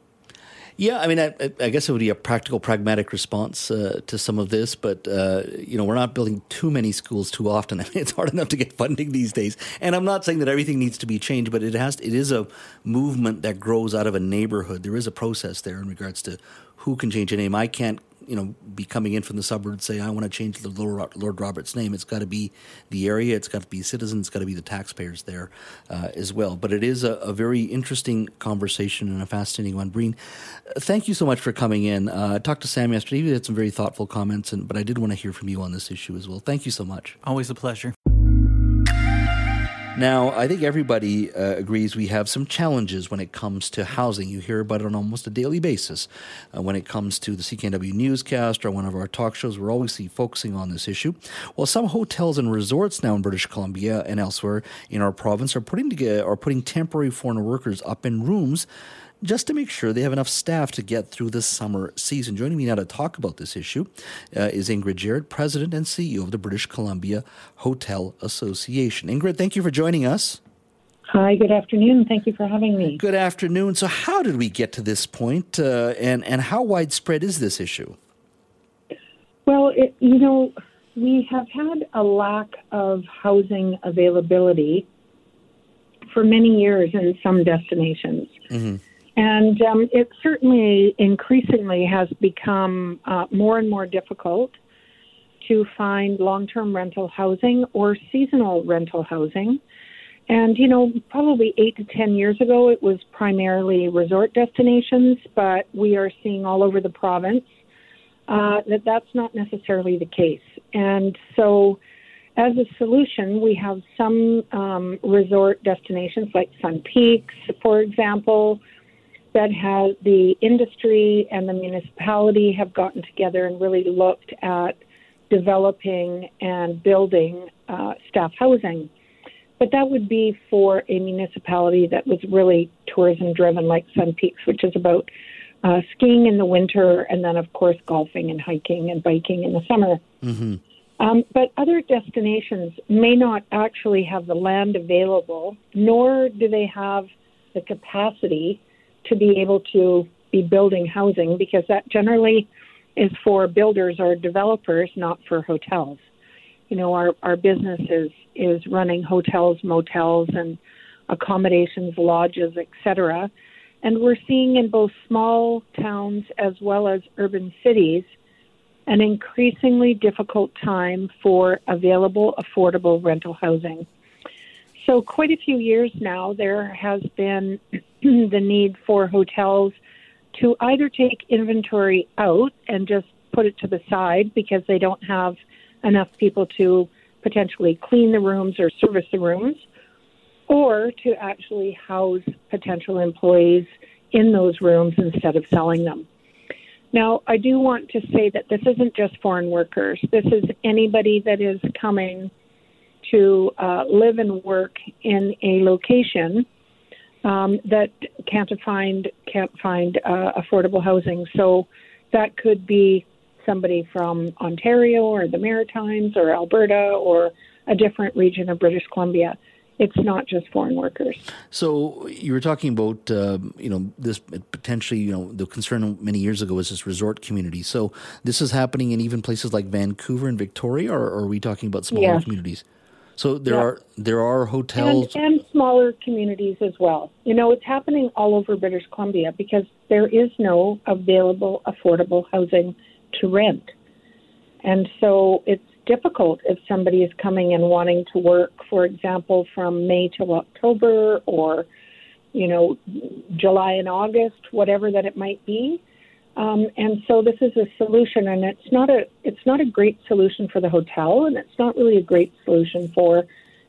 Yeah, I mean, I, I, guess it would be a practical, pragmatic response uh, to some of this, but uh, you know, we're not building too many schools too often. I mean, it's hard enough to get funding these days. And I'm not saying that everything needs to be changed, but it has. It is a movement that grows out of a neighborhood. There is a process there in regards to who can change a name. I can't you know be coming in from the suburbs say I want to change the Lord, Roberts name. It's got to be the area. It's got to be citizens. It's got to be the taxpayers there uh, as well. But it is a, a, very interesting conversation and a fascinating one. Breen, thank you so much for coming in. Uh, I talked to Sam yesterday. He had some very thoughtful comments, and but I did want to hear from you on this issue as well. Thank you so much. Always a pleasure. Now, I think everybody uh, agrees we have some challenges when it comes to housing. You hear about it on almost a daily basis. Uh, when it comes to the CKNW newscast or one of our talk shows, we're always focusing on this issue. Well, some hotels and resorts now in British Columbia and elsewhere in our province are putting together, are putting temporary foreign workers up in rooms just to make sure they have enough staff to get through the summer season. Joining me now to talk about this issue uh, is Ingrid Jarrett, President and CEO of the British Columbia Hotel Association. Ingrid, thank you for joining us. Hi, good afternoon. Thank you for having me. Good afternoon. So, how did we get to this point, uh, and and how widespread is this issue? Well, it, you know, we have had a lack of housing availability for many years in some destinations. Mm-hmm. And um, it certainly increasingly has become uh, more and more difficult to find long term rental housing or seasonal rental housing. And, you know, probably eight to 10 years ago, it was primarily resort destinations, but we are seeing all over the province uh, that that's not necessarily the case. And so, as a solution, we have some um, resort destinations like Sun Peaks, for example, that has the industry and the municipality have gotten together and really looked at developing and building uh, staff housing. But that would be for a municipality that was really tourism driven, like Sun Peaks, which is about uh, skiing in the winter and then, of course, golfing and hiking and biking in the summer. Mm-hmm. Um, but other destinations may not actually have the land available, nor do they have the capacity to be able to be building housing because that generally is for builders or developers, not for hotels. You know, our, our business is, is running hotels, motels, and accommodations, lodges, etc. And we're seeing in both small towns as well as urban cities an increasingly difficult time for available, affordable rental housing. So, quite a few years now, there has been the need for hotels to either take inventory out and just put it to the side because they don't have enough people to potentially clean the rooms or service the rooms, or to actually house potential employees in those rooms instead of selling them. Now, I do want to say that this isn't just foreign workers. This is anybody that is coming to uh, live and work in a location um, that can't find can't find uh, affordable housing. So that could be somebody from Ontario or the Maritimes or Alberta or a different region of British Columbia. It's not just foreign workers. So you were talking about, uh, you know, this potentially, you know, the concern many years ago was this resort community. So this is happening in even places like Vancouver and Victoria, or, are we talking about smaller yes. communities? So there yeah. are there are hotels and, and smaller communities as well. You know, it's happening all over British Columbia because there is no available affordable housing to rent, and so it's difficult if somebody is coming and wanting to work, for example, from May to October or you know July and August, whatever that it might be. Um, and so this is a solution, and it's not a it's not a great solution for the hotel, and it's not really a great solution for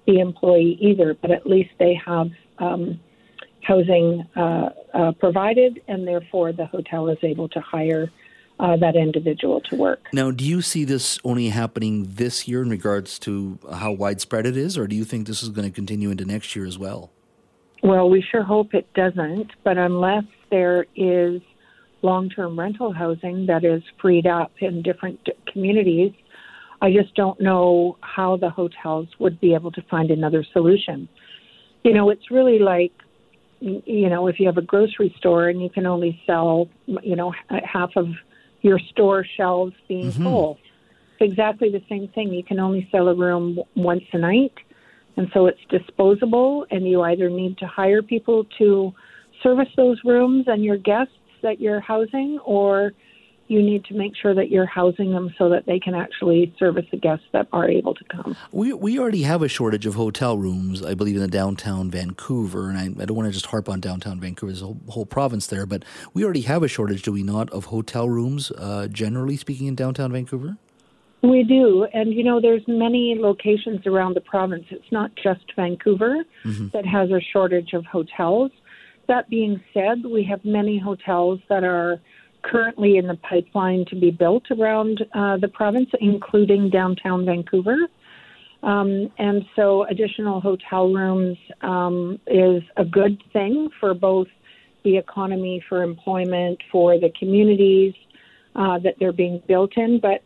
the employee either. But at least they have um, housing uh, uh, provided, and therefore the hotel is able to hire uh, that individual to work. Now, do you see this only happening this year in regards to how widespread it is, or do you think this is going to continue into next year as well? Well, we sure hope it doesn't, but unless there is long term rental housing that is freed up in different communities. I just don't know how the hotels would be able to find another solution. You know, it's really like, you know, if you have a grocery store and you can only sell, you know, half of your store shelves being mm-hmm. full. It's exactly the same thing. You can only sell a room once a night. And so it's disposable, and you either need to hire people to service those rooms and your guests that you're housing, or you need to make sure that you're housing them so that they can actually service the guests that are able to come. We we already have a shortage of hotel rooms, I believe, in the downtown Vancouver, and I, I don't want to just harp on downtown Vancouver, there's a whole, whole, province there, but we already have a shortage, do we not, of hotel rooms, uh, generally speaking, in downtown Vancouver? We do, and you know, there's many locations around the province. It's not just Vancouver mm-hmm. that has a shortage of hotels. That being said, we have many hotels that are currently in the pipeline to be built around uh, the province, including downtown Vancouver. Um, and so, additional hotel rooms um, is a good thing for both the economy, for employment, for the communities uh, that they're being built in. But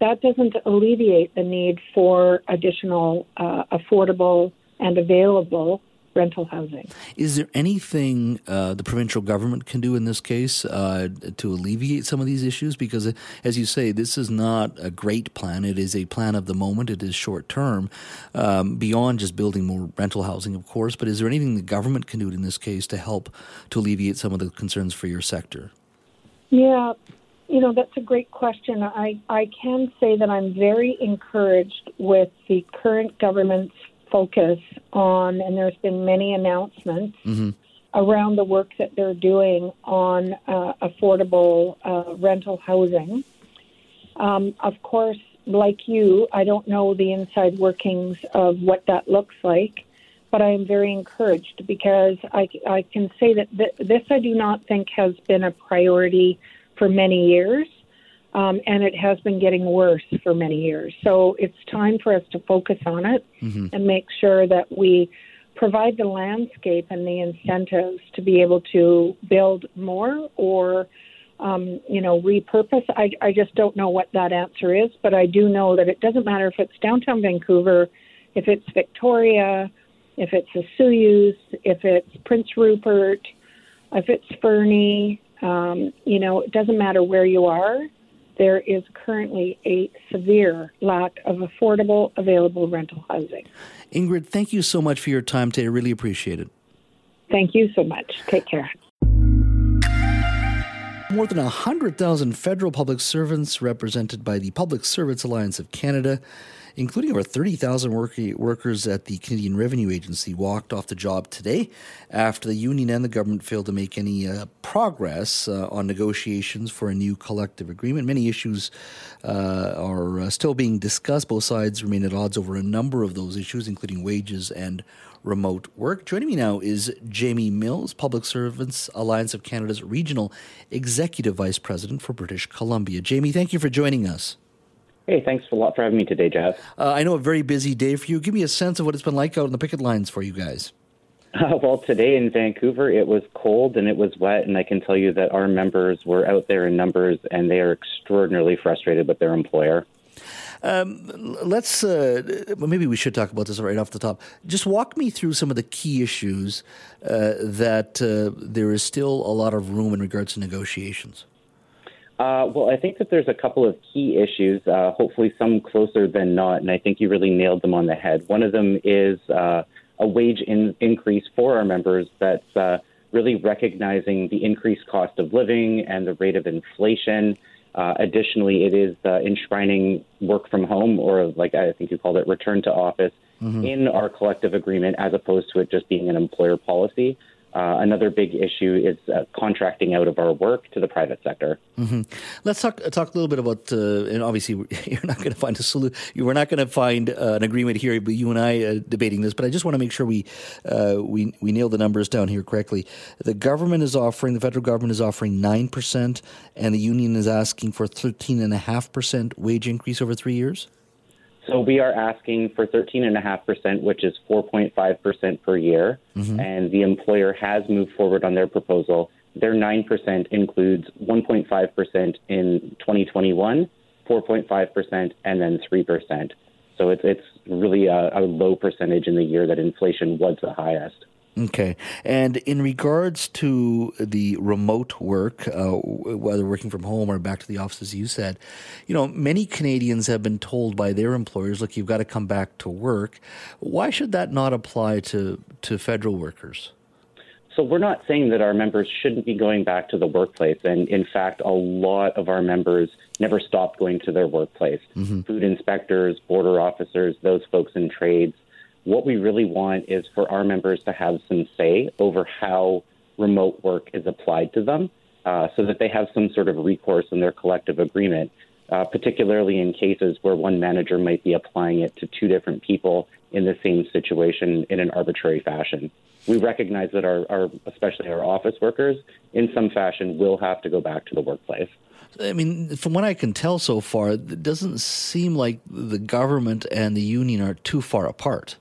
that doesn't alleviate the need for additional uh, affordable and available rental housing. Is there anything uh, the provincial government can do in this case uh, to alleviate some of these issues? Because, uh, as you say, this is not a great plan. It is a plan of the moment. It is short term, um, beyond just building more rental housing, of course. But is there anything the government can do in this case to help to alleviate some of the concerns for your sector? Yeah, you know, that's a great question. I, I can say that I'm very encouraged with the current government's focus on, and there's been many announcements mm-hmm. around the work that they're doing on uh, affordable uh, rental housing. Um, of course, like you, I don't know the inside workings of what that looks like, but I am very encouraged because I, I can say that th- this I do not think has been a priority for many years um, and it has been getting worse for many years. So it's time for us to focus on it mm-hmm. and make sure that we provide the landscape and the incentives to be able to build more or um, you know repurpose I, I just don't know what that answer is but i do know that it doesn't matter if it's downtown vancouver if it's victoria if it's Osoyoos, if it's prince rupert if it's fernie um, you know it doesn't matter where you are there is currently a severe lack of affordable, available rental housing. Ingrid, thank you so much for your time today. I really appreciate it. Thank you so much. Take care. More than 100,000 federal public servants represented by the Public Service Alliance of Canada including over 30,000 work- workers at the Canadian Revenue Agency, walked off the job today after the union and the government failed to make any uh, progress uh, on negotiations for a new collective agreement. Many issues uh, are uh, still being discussed. Both sides remain at odds over a number of those issues, including wages and remote work. Joining me now is Jamey Mills, Public Service Alliance of Canada's Regional Executive Vice President for British Columbia. Jamey, thank you for joining us. Hey, thanks a lot for having me today, Jeff. Uh, I know a very busy day for you. Give me a sense of what it's been like out on the picket lines for you guys. Uh, well, today in Vancouver, it was cold and it was wet, and I can tell you that our members were out there in numbers, and they are extraordinarily frustrated with their employer. Um, let's uh, maybe we should talk about this right off the top. Just walk me through some of the key issues uh, that uh, there is still a lot of room in regards to negotiations. Uh, well, I think that there's a couple of key issues, uh, hopefully some closer than not, and I think you really nailed them on the head. One of them is uh, a wage in- increase for our members that's uh, really recognizing the increased cost of living and the rate of inflation. Uh, additionally, it is uh, enshrining work from home, or like I think you called it, return to office, mm-hmm. in our collective agreement, as opposed to it just being an employer policy. Uh, another big issue is uh, contracting out of our work to the private sector. Mm-hmm. Let's talk talk a little bit about, uh, and obviously you're not going to find a solution. We're not going to find uh, an agreement here, but you and I uh, debating this. But I just want to make sure we uh, we we nail the numbers down here correctly. The government is offering, the federal government is offering nine percent, and the union is asking for thirteen and a half percent wage increase over three years. So we are asking for 13.5%, which is 4.5% per year. Mm-hmm. And the employer has moved forward on their proposal. Their 9% includes 1.5% in 2021, 4.5%, and then 3%. So it's, it's really a, a low percentage in the year that inflation was the highest. Okay. And in regards to the remote work, uh, whether working from home or back to the office, as you said, you know, many Canadians have been told by their employers, look, you've got to come back to work. Why should that not apply to, to federal workers? So we're not saying that our members shouldn't be going back to the workplace. And in fact, a lot of our members never stopped going to their workplace. Mm-hmm. Food inspectors, border officers, those folks in trades what we really want is for our members to have some say over how remote work is applied to them uh, so that they have some sort of recourse in their collective agreement, uh, particularly in cases where one manager might be applying it to two different people in the same situation in an arbitrary fashion. We recognize that our, our especially our office workers, in some fashion, will have to go back to the workplace. I mean, from what I can tell so far, it doesn't seem like the government and the union are too far apart.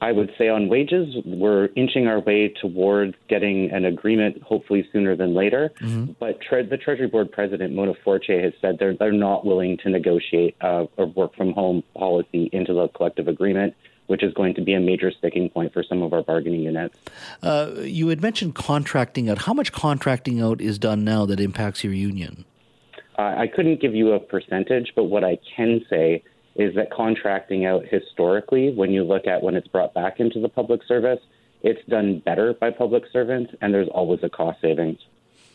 I would say on wages, we're inching our way towards getting an agreement, hopefully sooner than later. Mm-hmm. But tre- the Treasury Board President Mona Fortier has said they're they're not willing to negotiate uh, a work from home policy into the collective agreement. Which is going to be a major sticking point for some of our bargaining units. Uh, you had mentioned contracting out. How much contracting out is done now that impacts your union? Uh, I couldn't give you a percentage, but what I can say is that contracting out historically, when you look at when it's brought back into the public service, it's done better by public servants, and there's always a cost savings.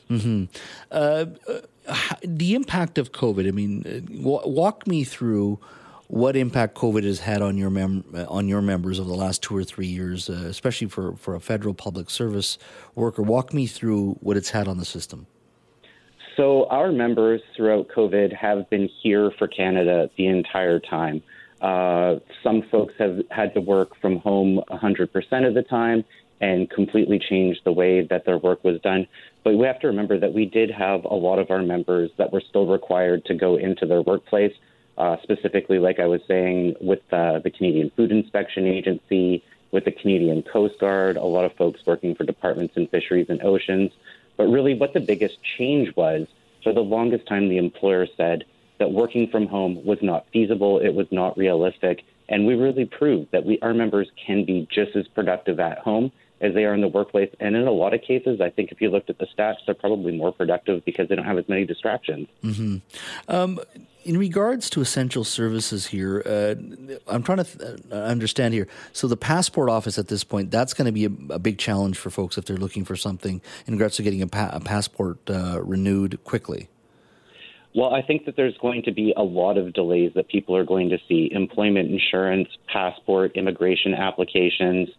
Mm-hmm. Uh, the impact of COVID. I mean, uh, walk me through what impact COVID has had on your mem- on your members over the last two or three years, uh, especially for, for a federal public service worker. Walk me through what it's had on the system. So our members throughout COVID have been here for Canada the entire time. Uh, some folks have had to work from home 100% of the time and completely change the way that their work was done. But we have to remember that we did have a lot of our members that were still required to go into their workplace, uh, specifically, like I was saying, with uh, the Canadian Food Inspection Agency, with the Canadian Coast Guard, a lot of folks working for departments in fisheries and oceans. But really, what the biggest change was for the longest time, the employer said that working from home was not feasible, it was not realistic. And we really proved that we, our members can be just as productive at home as they are in the workplace. And in a lot of cases, I think if you looked at the stats, they're probably more productive because they don't have as many distractions. Mm-hmm. Um, in regards to essential services here, uh, I'm trying to th- uh, understand here. So the passport office at this point, that's going to be a, a, big challenge for folks if they're looking for something in regards to getting a, pa- a passport uh, renewed quickly. Well, I think that there's going to be a lot of delays that people are going to see employment insurance, passport, immigration applications.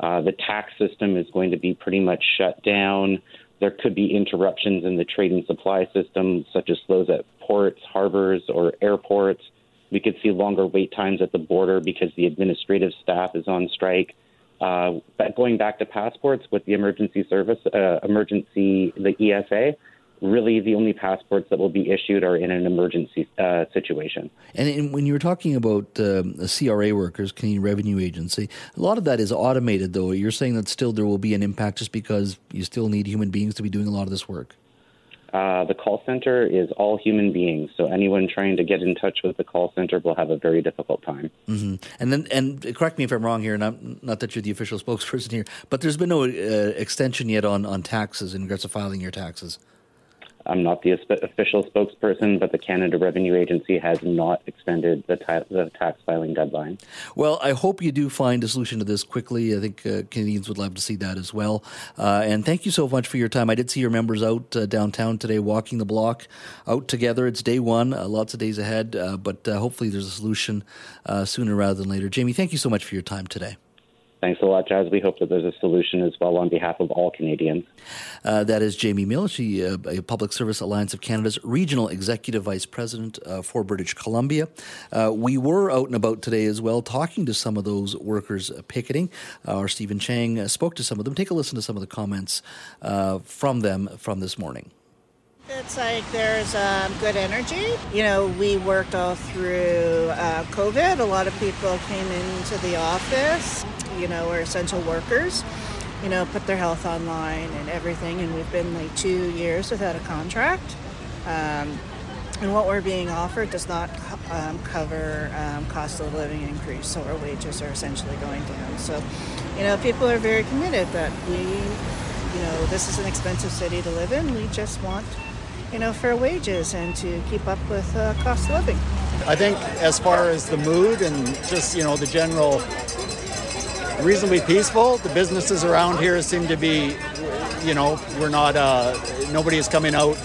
Uh, the tax system is going to be pretty much shut down. There could be interruptions in the trade and supply system, such as slows at ports, harbors, or airports. We could see longer wait times at the border because the administrative staff is on strike. Uh, but going back to passports with the emergency service, uh, emergency, the ESA, really the only passports that will be issued are in an emergency uh, situation. And when you were talking about um, CRA workers, Canadian Revenue Agency, a lot of that is automated, though. You're saying that still there will be an impact just because you still need human beings to be doing a lot of this work. Uh, the call center is all human beings, so anyone trying to get in touch with the call center will have a very difficult time. Mm-hmm. And then, and correct me if I'm wrong here, and I'm, not that you're the official spokesperson here, but there's been no uh, extension yet on, on taxes in regards to filing your taxes. I'm not the official spokesperson, but the Canada Revenue Agency has not extended the, ta- the tax filing deadline. Well, I hope you do find a solution to this quickly. I think uh, Canadians would love to see that as well. Uh, and thank you so much for your time. I did see your members out uh, downtown today walking the block out together. It's day one, uh, lots of days ahead, uh, but uh, hopefully there's a solution sooner rather than later. Jamey, thank you so much for your time today. Thanks a lot, Jas. We hope that there's a solution as well on behalf of all Canadians. Uh, that is Jamey Mill. She, uh, a Public Service Alliance of Canada's Regional Executive Vice President uh, for British Columbia. Uh, we were out and about today as well, talking to some of those workers picketing. our Stephen Chang uh, spoke to some of them. Take a listen to some of the comments uh, from them from this morning. It's like there's um, good energy. You know, we worked all through uh, COVID. A lot of people came into the office, you know, are essential workers, you know, put their health online and everything. And we've been like two years without a contract. Um, and what we're being offered does not um, cover um, cost of living increase, so our wages are essentially going down. So, you know, people are very committed that we, you know, this is an expensive city to live in. We just want you know, fair wages and to keep up with uh, cost of living. I think as far as the mood and just, you know, the general reasonably peaceful, the businesses around here seem to be, you know, we're not, uh, nobody is coming out.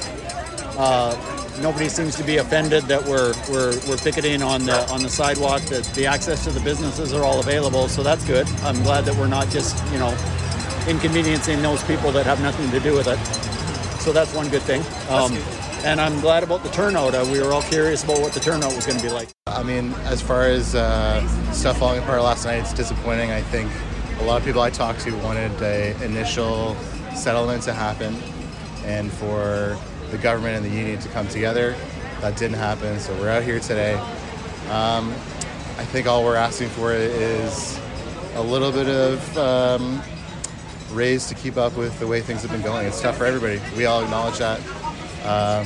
Uh, nobody seems to be offended that we're, we're, we're picketing on the, on the sidewalk, that the access to the businesses are all available. So that's good. I'm glad that we're not just, you know, inconveniencing those people that have nothing to do with it. So that's one good thing. Um, and I'm glad about the turnout. Uh, we were all curious about what the turnout was going to be like. I mean, as far as uh, stuff falling apart last night, it's disappointing. I think a lot of people I talked to wanted an initial settlement to happen and for the government and the union to come together. That didn't happen, so we're out here today. Um, I think all we're asking for is a little bit of um, raised to keep up with the way things have been going. It's tough for everybody. We all acknowledge that. Uh,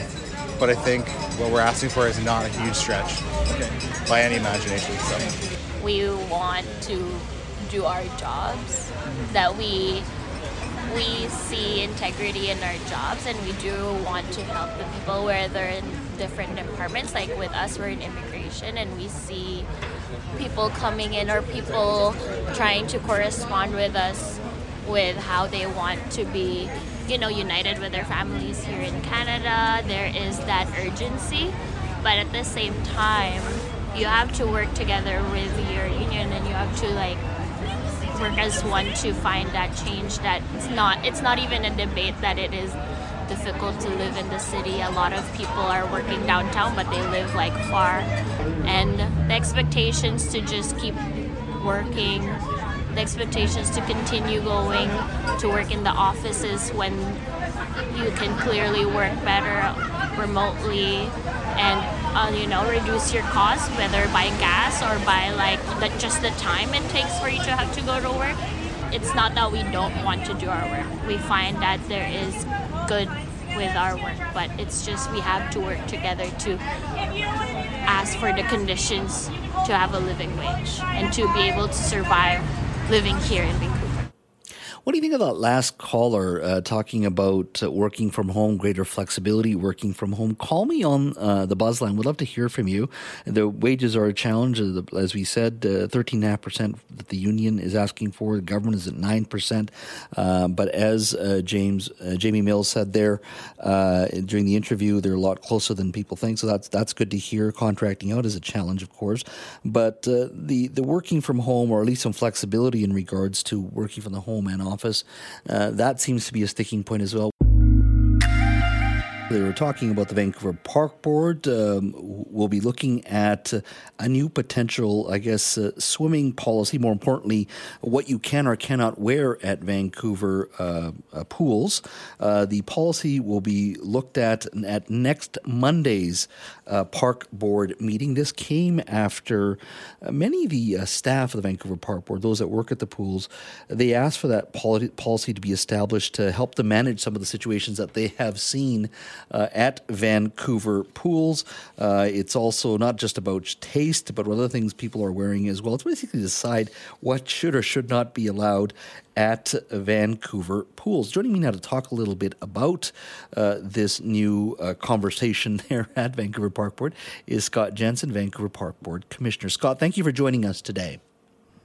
but I think what we're asking for is not a huge stretch okay. by any imagination. So. We want to do our jobs, that we we see integrity in our jobs and we do want to help the people where they're in different departments like with us we're in immigration and we see people coming in or people trying to correspond with us with how they want to be, you know, united with their families here in Canada. There is that urgency, but at the same time, you have to work together with your union and you have to like work as one to find that change that it's not it's not even a debate that it is difficult to live in the city. A lot of people are working downtown but they live like far and the expectations to just keep working the expectations to continue going to work in the offices when you can clearly work better remotely and uh, you know reduce your costs whether by gas or by like the, just the time it takes for you to have to go to work. It's not that we don't want to do our work. We find that there is good with our work but it's just we have to work together to ask for the conditions to have a living wage and to be able to survive living here in Vancouver. What do you think of that last caller uh, talking about uh, working from home, greater flexibility, working from home? Call me on uh, the buzz line. We'd love to hear from you. The wages are a challenge, as we said, uh, thirteen and a half percent that the union is asking for. The government is at nine percent. Uh, but as uh, James Jamey Mills said there during the interview, they're a lot closer than people think. So that's that's good to hear. Contracting out is a challenge, of course, but the the working from home, or at least some flexibility in regards to working from the home and office, uh, that seems to be a sticking point as well. They were talking about the Vancouver Park Board. Um, we'll be looking at a new potential, I guess, uh, swimming policy. More importantly, what you can or cannot wear at Vancouver uh, uh, pools. Uh, the policy will be looked at at next Monday's uh, Park Board meeting. This came after uh, many of the staff of the Vancouver Park Board, those that work at the pools, they asked for that policy to be established to help them manage some of the situations that they have seen uh, at Vancouver pools. Uh, it's also not just about taste, but what other things people are wearing as well. It's basically decide what should or should not be allowed at Vancouver pools. Joining me now to talk a little bit about uh, this new uh, conversation there at Vancouver Park Board is Scott Jensen, Vancouver Park Board Commissioner. Scott, thank you for joining us today.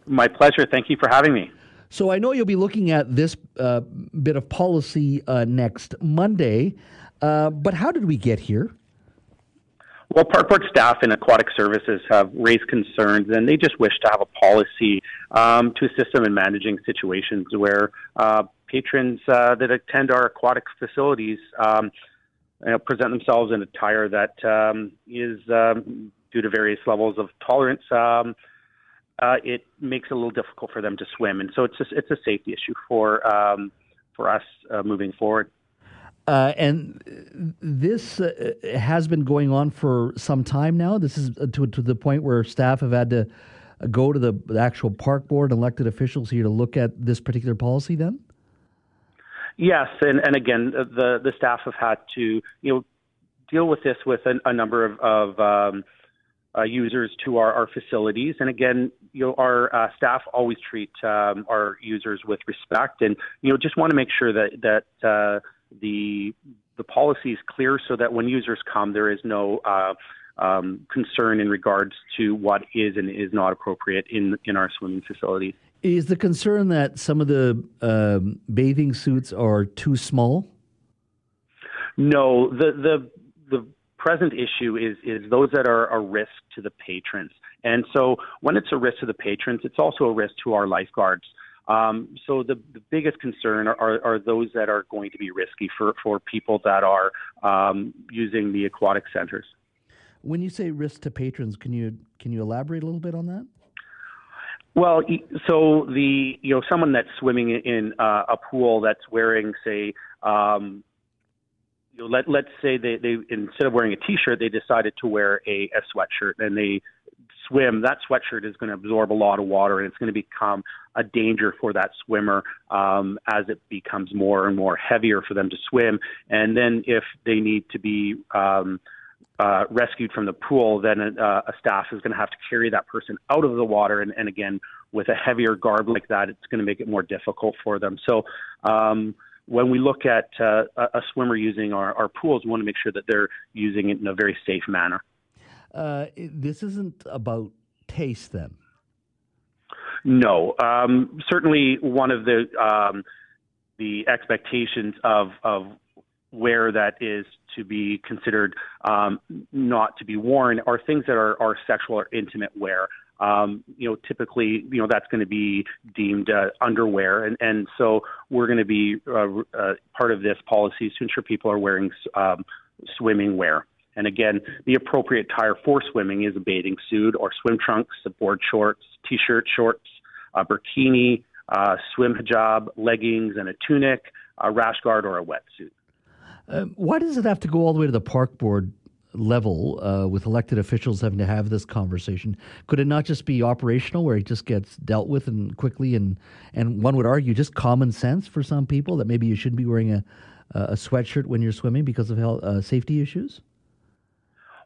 My pleasure. Thank you for having me. So I know you'll be looking at this uh, bit of policy uh, next Monday. Uh, but how did we get here? Well, Park Board staff and aquatic services have raised concerns, and they just wish to have a policy um, to assist them in managing situations where uh, patrons uh, that attend our aquatic facilities um, you know, present themselves in attire that um, is, um, due to various levels of tolerance, um, uh, it makes it a little difficult for them to swim, and so it's a, it's a safety issue for um, for us uh, moving forward. Uh, and this uh, has been going on for some time now. This is uh, to, to the point where staff have had to go to the, actual park board elected officials here to look at this particular policy then? Yes, and, and again, uh, the, the staff have had to you know deal with this with a, a number of, of um, uh, users to our, our facilities. And again, you know, our uh, staff always treat um, our users with respect, and you know, just want to make sure that that uh, the the policy is clear so that when users come, there is no uh, um, concern in regards to what is and is not appropriate in in our swimming facilities. Is the concern that some of the um, bathing suits are too small? No, the the the present issue is is those that are a risk to the patrons. And so when it's a risk to the patrons, it's also a risk to our lifeguards. Um, so the, the biggest concern are, are, are, those that are going to be risky for, for people that are um, using the aquatic centers. When you say risk to patrons, can you can you elaborate a little bit on that? Well, so the you know someone that's swimming in uh, a pool that's wearing say um, you know, let let's say they, they instead of wearing a t-shirt they decided to wear a, a sweatshirt and they swim, that sweatshirt is going to absorb a lot of water and it's going to become a danger for that swimmer um, as it becomes more and more heavier for them to swim. And then if they need to be um, uh, rescued from the pool, then a, uh, a staff is going to have to carry that person out of the water. And, and again, with a heavier garb like that, it's going to make it more difficult for them. So, um, when we look at uh, a swimmer using our, our pools, we want to make sure that they're using it in a very safe manner. Uh, this isn't about taste, then. No, um, certainly one of the um, the expectations of of where that is to be considered um, not to be worn are things that are, are sexual or intimate wear. Um, you know, typically, you know, that's going to be deemed uh, underwear, and and so we're going to be uh, uh, part of this policy to ensure people are wearing um, swimming wear. And again, the appropriate tire for swimming is a bathing suit or swim trunks, board shorts, t-shirt, shorts, a burkini, uh, swim hijab, leggings, and a tunic, a rash guard, or a wetsuit. Um, why does it have to go all the way to the park board level uh, with elected officials having to have this conversation? Could it not just be operational where it just gets dealt with and quickly and and one would argue just common sense for some people that maybe you shouldn't be wearing a a sweatshirt when you're swimming because of health, uh, safety issues?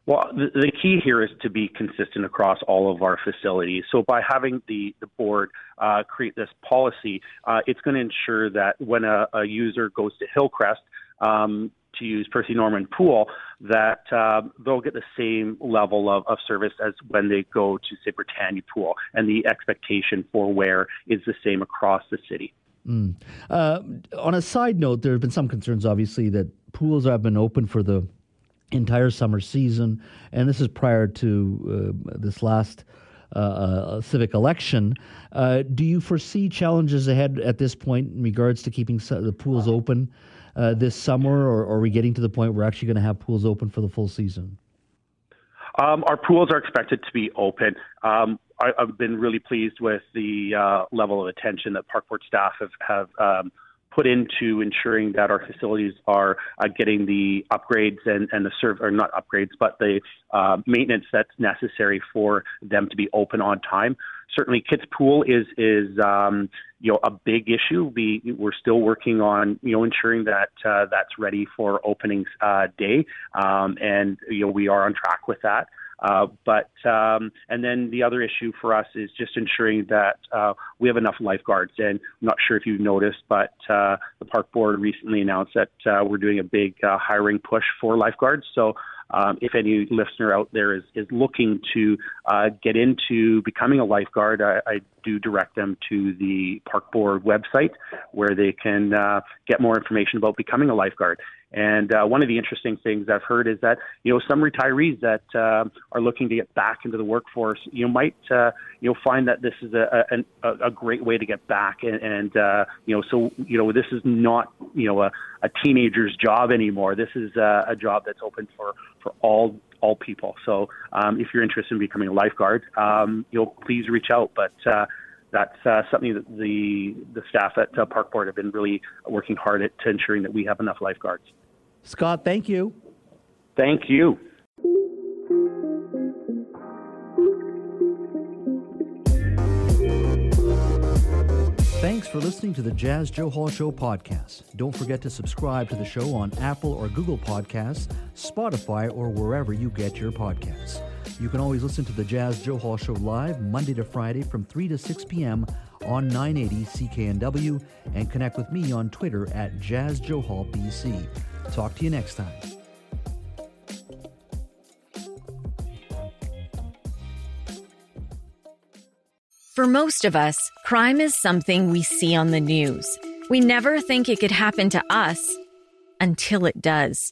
Well, the, key here is to be consistent across all of our facilities. So by having the, the board uh, create this policy, uh, it's going to ensure that when a, a user goes to Hillcrest, um, to use Percy Norman Pool, that uh, they'll get the same level of, of service as when they go to, say, Britannia Pool. And the expectation for wear is the same across the city. Mm. Uh, on a side note, there have been some concerns, obviously, that pools have been open for the entire summer season, and this is prior to uh, this last uh, uh civic election. Uh, do you foresee challenges ahead at this point in regards to keeping the pools open uh, this summer, or, or, are we getting to the point where we're actually going to have pools open for the full season? Um, our pools are expected to be open. Um, I, have been really pleased with the uh, level of attention that park board staff have, have um, put into ensuring that our facilities are uh, getting the upgrades and, and the serve, or not upgrades, but the uh, maintenance that's necessary for them to be open on time. Certainly, Kits Pool is is um, you know a big issue. We we're still working on you know ensuring that uh, that's ready for opening uh, day, um, and you know we are on track with that. Uh, but um, and then the other issue for us is just ensuring that uh, we have enough lifeguards. And I'm not sure if you've noticed, but uh, the park board recently announced that uh, we're doing a big uh, hiring push for lifeguards. So. Um, if any listener out there is, is looking to uh, get into becoming a lifeguard, I, I, do direct them to the park board website where they can get more information about becoming a lifeguard. And uh, one of the interesting things I've heard is that you know some retirees that uh, are looking to get back into the workforce, you might uh, you know find that this is a, a, a great way to get back, and, and uh, you know, so you know, this is not you know a, a teenager's job anymore. This is a, a job that's open for for all all people. So um, if you're interested in becoming a lifeguard, um, you'll please reach out. But uh, that's uh, something that the the staff at uh, Park Board have been really working hard at to ensuring that we have enough lifeguards. Scott, thank you. Thank you. Thanks for listening to the Jas Johal Show podcast. Don't forget to subscribe to the show on Apple or Google Podcasts, Spotify, or wherever you get your podcasts. You can always listen to the Jas Johal Show live Monday to Friday from 3 to 6 p.m. on 980 CKNW and connect with me on Twitter at Jas Johal BC. Talk to you next time. For most of us, crime is something we see on the news. We never think it could happen to us until it does.